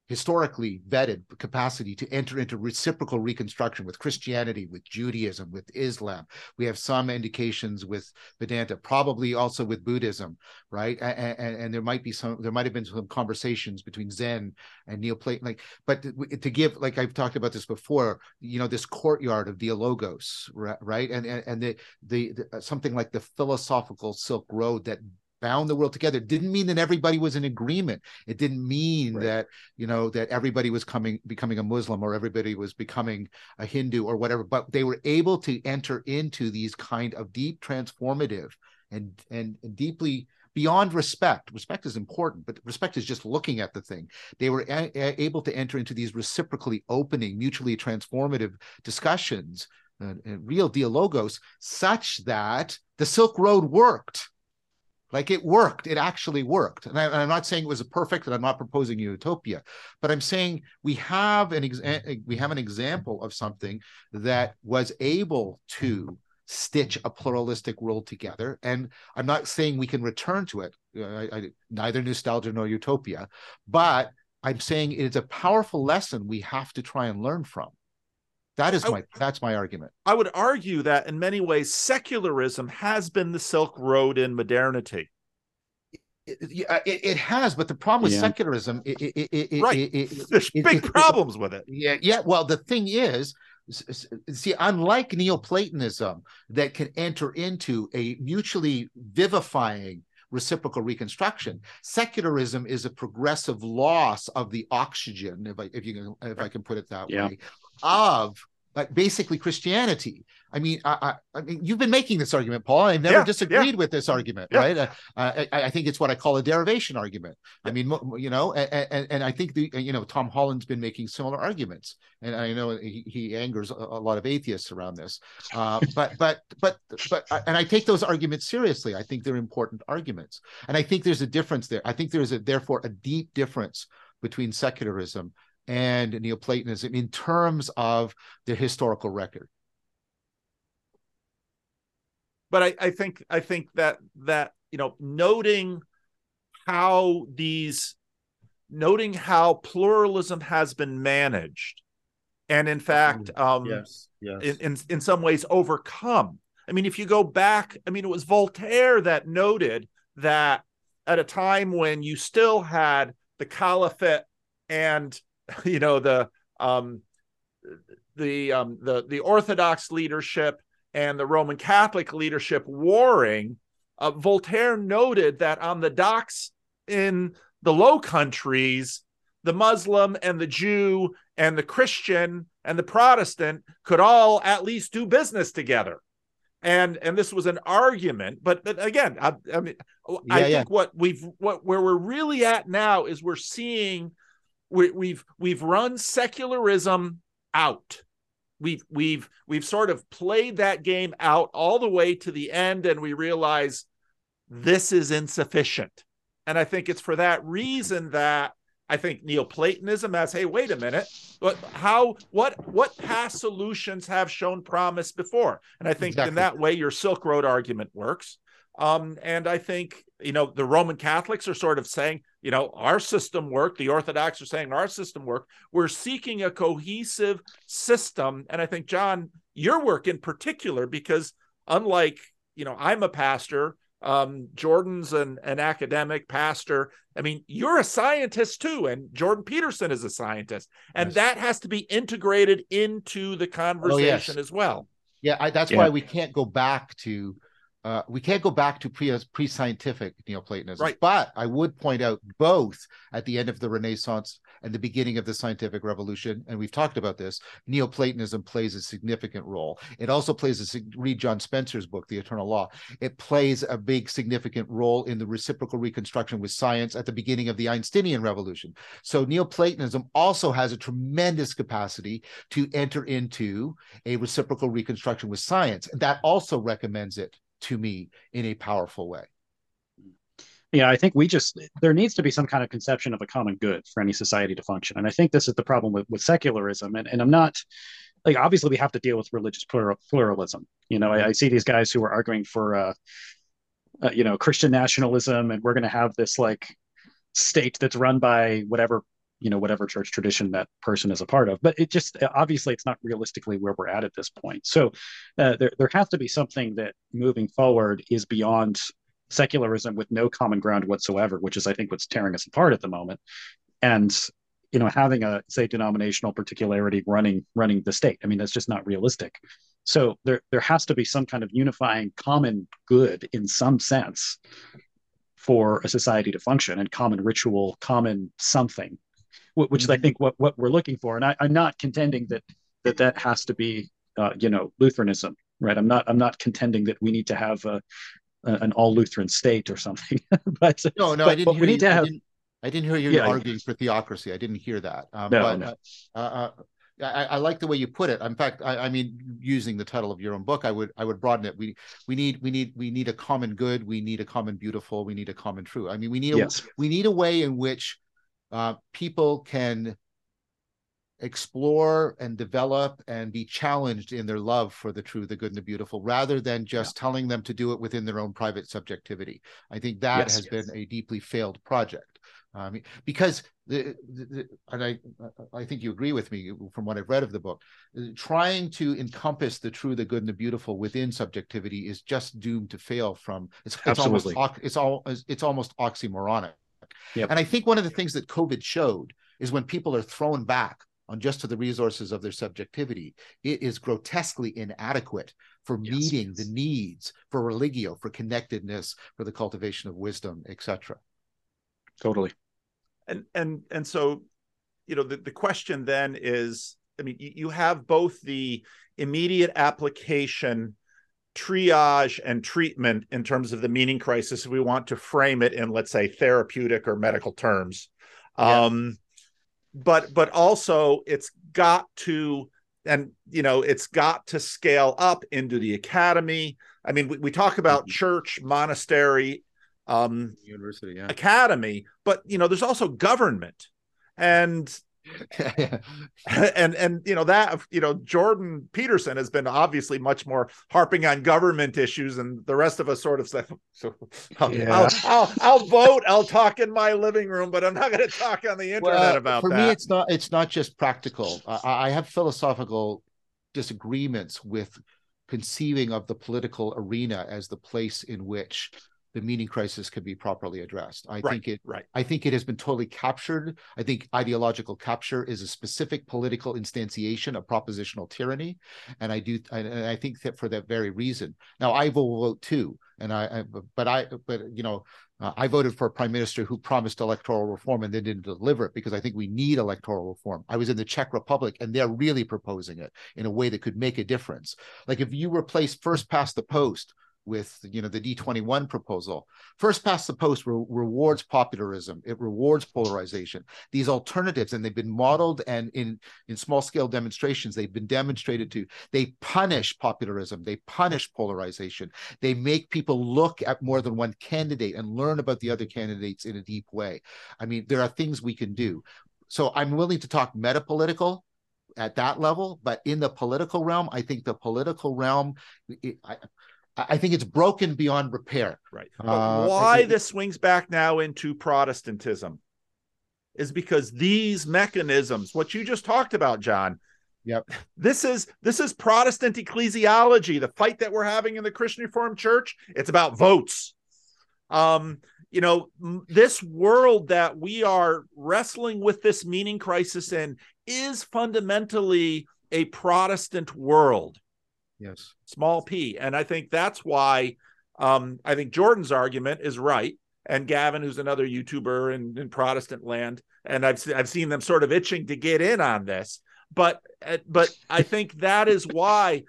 historically vetted capacity to enter into reciprocal reconstruction with Christianity, with Judaism, with Islam. We have some indications with Vedanta, probably also with Buddhism, right? And, and, and there might be some, there might have been some conversations between Zen and Neoplaton, like, but to give, like I've talked about this before, you know, this courtyard of dialogos, right? And and, and the, the, the something like the philosophical Silk Road that bound the world together. It didn't mean that everybody was in agreement. It didn't mean right. that you know that everybody was coming becoming a muslim or everybody was becoming a hindu or whatever but they were able to enter into these kind of deep transformative and and, and deeply beyond respect. Respect is important but respect is just looking at the thing. They were a- a- able to enter into these reciprocally opening mutually transformative discussions uh, and real dialogos such that the silk road worked like it worked. It actually worked. And, I, am not saying it was perfect, and I'm not proposing utopia, but I'm saying we have an exa- eh, we have an example of something that was able to stitch a pluralistic world together. And I'm not saying we can return to it. Uh, I, I, neither nostalgia nor utopia, but I'm saying it's a powerful lesson we have to try and learn from. That is my I, that's my argument. I would argue that in many ways secularism has been the Silk Road in modernity. It, it, it has, but the problem with yeah. secularism, it, right? There's big problems with it. Yeah, yeah. Well, the thing is, see, unlike Neoplatonism, that can enter into a mutually vivifying reciprocal reconstruction. Secularism is a progressive loss of the oxygen, if I if you can if I can put it that yeah. way, of like basically Christianity. I mean, I, I, I, mean, you've been making this argument, Paul. I've never yeah, disagreed yeah. with this argument, yeah. right? Uh, I, I, think it's what I call a derivation argument. I mean, you know, and, and, and, I think the you know Tom Holland's been making similar arguments, and I know he, he angers a, a, lot of atheists around this. Uh, but but but but and I take those arguments seriously. I think they're important arguments, and I think there's a difference there. I think there's a therefore a deep difference between secularism and Neoplatonism in terms of the historical record. But I, I think I think that that you know noting how these noting how pluralism has been managed and in fact mm, um yes, yes. In, in in some ways overcome i mean if you go back i mean it was voltaire that noted that at a time when you still had the caliphate and you know the um, the um, the the Orthodox leadership and the Roman Catholic leadership warring, uh, Voltaire noted that on the docks in the Low Countries, the Muslim and the Jew and the Christian and the Protestant could all at least do business together. And and this was an argument, but but again, I, I mean, yeah, I yeah. think what we've what where we're really at now is we're seeing we, we've we've run secularism out. We've we've we've sort of played that game out all the way to the end and we realize this is insufficient. And i think it's for that reason that i think neoplatonism has hey wait a minute. But how what what past solutions have shown promise before? And i think exactly. in that way your silk road argument works. Um, and I think, you know, the Roman Catholics are sort of saying, you know, our system worked. The Orthodox are saying our system worked. We're seeking a cohesive system. And I think, John, your work in particular, because unlike, you know, I'm a pastor, um, Jordan's an, an academic pastor. I mean, you're a scientist too, and Jordan Peterson is a scientist. And yes. that has to be integrated into the conversation oh, yes. as well. Yeah, I, that's yeah. why we can't go back to uh, we can't go back to pre pre scientific Neoplatonism, right. but I would point out both at the end of the Renaissance and the beginning of the scientific revolution, and we've talked about this. Neoplatonism plays a significant role. It also plays a read John Spencer's book, The Eternal Law. It plays a big significant role in the reciprocal reconstruction with science at the beginning of the Einsteinian revolution. So Neoplatonism also has a tremendous capacity to enter into a reciprocal reconstruction with science, and that also recommends it to me in a powerful way. Yeah, I think we just there needs to be some kind of conception of a common good for any society to function, and I think this is the problem with with secularism. And and I'm not like obviously we have to deal with religious plural, pluralism. You know, I, I, see these guys who are arguing for uh, uh you know Christian nationalism, and we're going to have this like state that's run by whatever you know whatever church tradition that person is a part of but it just obviously it's not realistically where we're at at this point. So uh, there, there has to be something that moving forward is beyond secularism with no common ground whatsoever which is i think what's tearing us apart at the moment. And you know having a say denominational particularity running running the state i mean that's just not realistic. So there there has to be some kind of unifying common good in some sense for a society to function and common ritual common something which is I mm-hmm. think what what we're looking for. And I, am not contending that that that has to be uh, you know Lutheranism, right? I'm not I'm not contending that we need to have a, a an all Lutheran state or something. but no, no, but, I didn't. Hear we need you, to have. I didn't, I didn't hear you yeah, arguing for theocracy. I didn't hear that. Um, no, but, no. Uh, uh, I, I, like the way you put it. In fact, I, I, mean, using the title of your own book, I would I would broaden it. We we need we need we need a common good. We need a common beautiful. We need a common true. I mean, we need a, we need a way in which uh, people can explore and develop and be challenged in their love for the true, the good, and the beautiful, rather than just yeah. telling them to do it within their own private subjectivity. I think that yes, has yes. been a deeply failed project. Mean, because the, the, the, and I I think you agree with me from what I've read of the book. Trying to encompass the true, the good, and the beautiful within subjectivity is just doomed to fail. From it's, it's almost it's all it's almost oxymoronic. Yep. And I think one of the things that COVID showed is when people are thrown back on just to the resources of their subjectivity, it is grotesquely inadequate for yes, meeting yes. the needs for religio, for connectedness, for the cultivation of wisdom, etc. Totally. And and and so, you know, the, the question then is, I mean, you, you have both the immediate application triage and treatment in terms of the meaning crisis if we want to frame it in let's say therapeutic or medical terms yeah. um but but also it's got to and you know it's got to scale up into the academy i mean we, we talk about mm-hmm. church monastery um university yeah. academy but you know there's also government and and and you know that you know Jordan Peterson has been obviously much more harping on government issues, and the rest of us sort of say, so I'll, yeah. I'll, I'll, I'll vote, I'll talk in my living room, but I'm not going to talk on the internet well, about for that. For me, it's not it's not just practical. I, I have philosophical disagreements with conceiving of the political arena as the place in which the meaning crisis can be properly addressed. I right, think it right. I think it has been totally captured. I think ideological capture is a specific political instantiation of propositional tyranny, and I do and I think that for that very reason. Now I will vote too, and I, I but I but you know uh, I voted for a prime minister who promised electoral reform and then didn't deliver it because I think we need electoral reform. I was in the Czech Republic and they're really proposing it in a way that could make a difference. Like if you replace first past the post with you know the D21 proposal. First past the post re- rewards popularism. It rewards polarization. These alternatives, and they've been modeled and in in small scale demonstrations, they've been demonstrated to. They punish popularism. They punish polarization. They make people look at more than one candidate and learn about the other candidates in a deep way. I mean, there are things we can do. So I'm willing to talk metapolitical at that level, but in the political realm, I think the political realm, it, I, I think it's broken beyond repair. Right. Uh, why this swings back now into Protestantism is because these mechanisms, what you just talked about, John. Yep. This is this is Protestant ecclesiology. The fight that we're having in the Christian Reformed Church, it's about votes. Um, you know, this world that we are wrestling with this meaning crisis in is fundamentally a Protestant world. Yes. Small p. And I think that's why um, I think Jordan's argument is right. And Gavin, who's another YouTuber in, in Protestant land, and I've I've seen them sort of itching to get in on this. But uh, but I think that is why,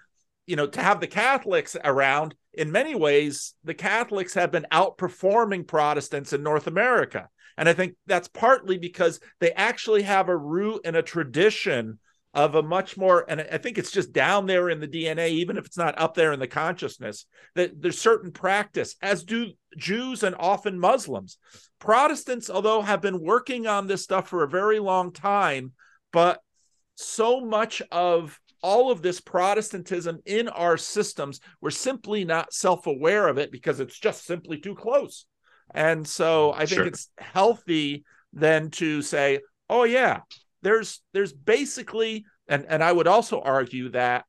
you know, to have the Catholics around, in many ways, the Catholics have been outperforming Protestants in North America. And I think that's partly because they actually have a root and a tradition of a much more and i think it's just down there in the dna even if it's not up there in the consciousness that there's certain practice as do jews and often muslims protestants although have been working on this stuff for a very long time but so much of all of this protestantism in our systems we're simply not self-aware of it because it's just simply too close and so i think sure. it's healthy then to say oh yeah there's there's basically and and I would also argue that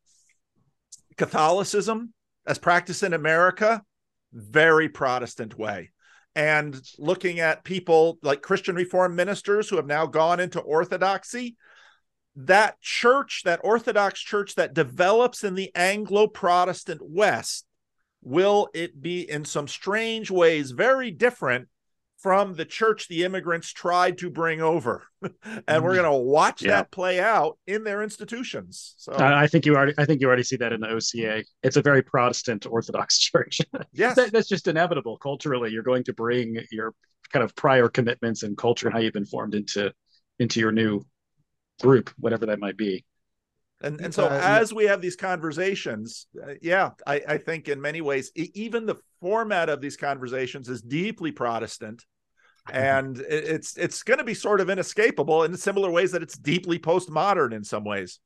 Catholicism as practiced in America very Protestant way. And looking at people like Christian Reformed ministers who have now gone into Orthodoxy, that church, that Orthodox church that develops in the Anglo Protestant West, will it be in some strange ways very different from the church the immigrants tried to bring over. And we're mm. going to watch yeah. that play out in their institutions. So i think you already i think you already see that in the oca it's a very protestant orthodox church. Yes. That, that's just inevitable. Culturally you're going to bring your kind of prior commitments and culture and how you've been formed into into your new group whatever that might be and and so uh, as we have these conversations, uh, yeah, I, I think in many ways, even the format of these conversations is deeply Protestant, and it's it's going to be sort of inescapable in similar ways that it's deeply postmodern in some ways.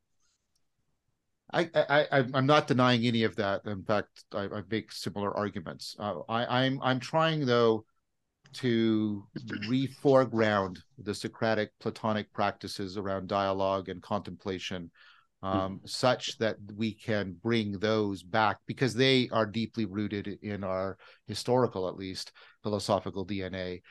I, I I'm not denying any of that. In fact, I, I make similar arguments. Uh, I, I'm I'm trying though to reforeground the Socratic Platonic practices around dialogue and contemplation, um, mm-hmm. such that we can bring those back because they are deeply rooted in our historical, at least, philosophical DNA.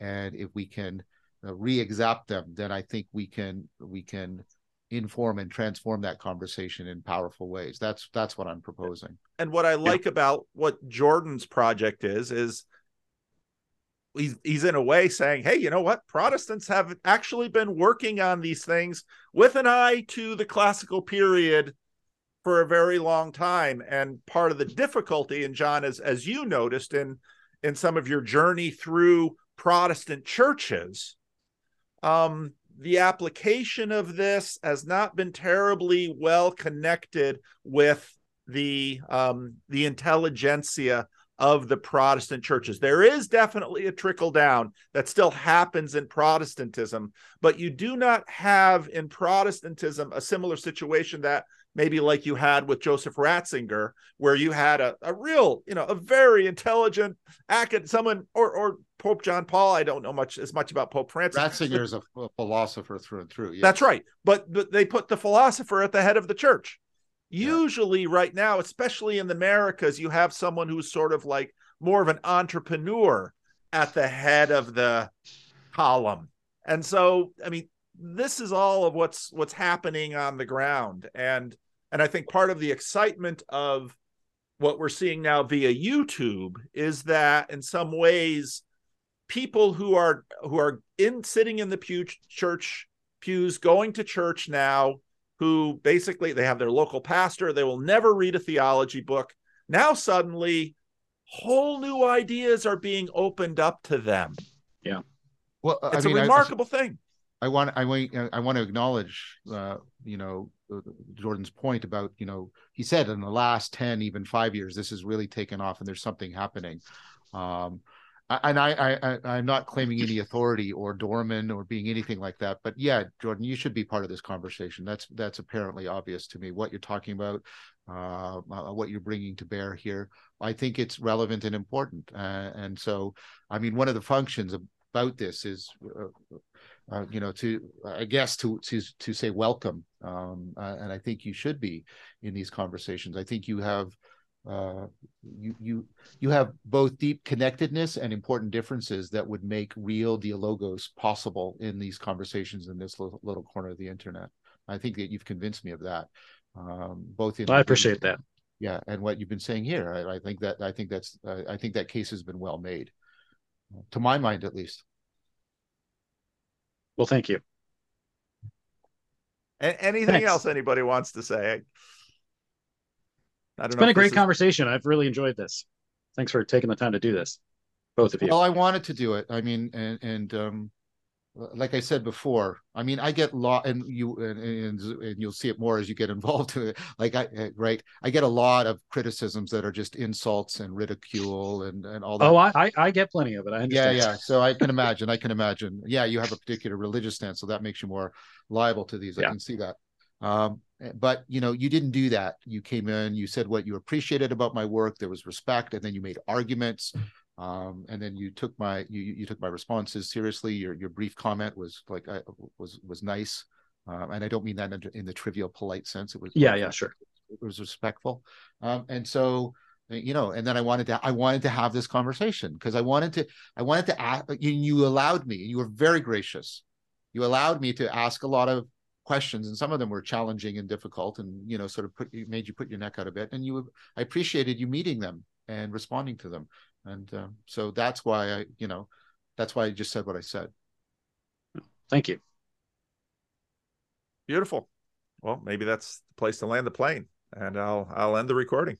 And if we can uh, re-exapt them, then I think we can we can inform and transform that conversation in powerful ways. That's that's what I'm proposing. And what I like yeah. about what Jordan's project is is he's he's in a way saying, "Hey, you know what? Protestants have actually been working on these things with an eye to the classical period for a very long time." And part of the difficulty, and John, as as you noticed in in some of your journey through Protestant churches, um, the application of this has not been terribly well connected with the um, the intelligentsia of the Protestant churches. There is definitely a trickle down that still happens in Protestantism, but you do not have in Protestantism a similar situation that maybe like you had with Joseph Ratzinger, where you had a, a real, you know, a very intelligent acad someone or or Pope John Paul. I don't know much as much about Pope Francis. Ratzinger is a, philosopher through and through. Yes. That's right. But but they put the philosopher at the head of the church. Usually, yeah. right now, especially in the Americas, you have someone who's sort of like more of an entrepreneur at the head of the column. And so, I mean, this is all of what's what's happening on the ground. And and I think part of the excitement of what we're seeing now via YouTube is that in some ways people who are who are in sitting in the pew church pews going to church now who basically they have their local pastor, they will never read a theology book. Now suddenly whole new ideas are being opened up to them. Yeah. Well, it's I mean, a remarkable I, thing. I want I want I want to acknowledge uh, you know Jordan's point about you know he said in the last 10 even 5 years this has really taken off and there's something happening. Um, and I, I, I'm not claiming any authority or doorman or being anything like that. But yeah, Jordan, you should be part of this conversation. That's that's apparently obvious to me. What you're talking about, uh, uh, what you're bringing to bear here, I think it's relevant and important. Uh, and so, I mean, one of the functions about this is, uh, uh you know, to I guess to to to say welcome. Um, uh, and I think you should be in these conversations. I think you have uh, you you you have both deep connectedness and important differences that would make real dialogos possible in these conversations in this little, little corner of the internet. I think that you've convinced me of that. Um, both in I appreciate in, that. Yeah, and what you've been saying here, I, I think that I think that's uh, I think that case has been well made, to my mind at least. Well, thank you. anything Thanks. else anybody wants to say? I don't it's been a great conversation. I've really enjoyed this. Thanks for taking the time to do this, both of you. Well, I wanted to do it. I mean, and and um, like I said before, I mean, I get lot, and you and, and, and you'll see it more as you get involved it. Like I, eh, right, I get a lot of criticisms that are just insults and ridicule and and all that. Oh, I I get plenty of it. I understand. Yeah, yeah. So I can imagine. I can imagine. Yeah, you have a particular religious stance, so that makes you more liable to these. I can see that. Um, but you know, you didn't do that. You came in, you said what you appreciated about my work. There was respect, and then you made arguments. Um, and then you took my you you took my responses seriously. Your your brief comment was like I, was was nice, um, and I don't mean that in, in, the trivial polite sense. It was yeah yeah sure. It was respectful, um, and so you know and then i wanted to i wanted to have this conversation because i wanted to i wanted to ask you, you allowed me and you were very gracious you allowed me to ask a lot of questions and some of them were challenging and difficult and you know sort of put you made you put your neck out a bit and you i appreciated you meeting them and responding to them. And um, so that's why i you know that's why i just said what i said. Thank you. Beautiful. Well maybe that's the place to land the plane and i'll i'll end the recording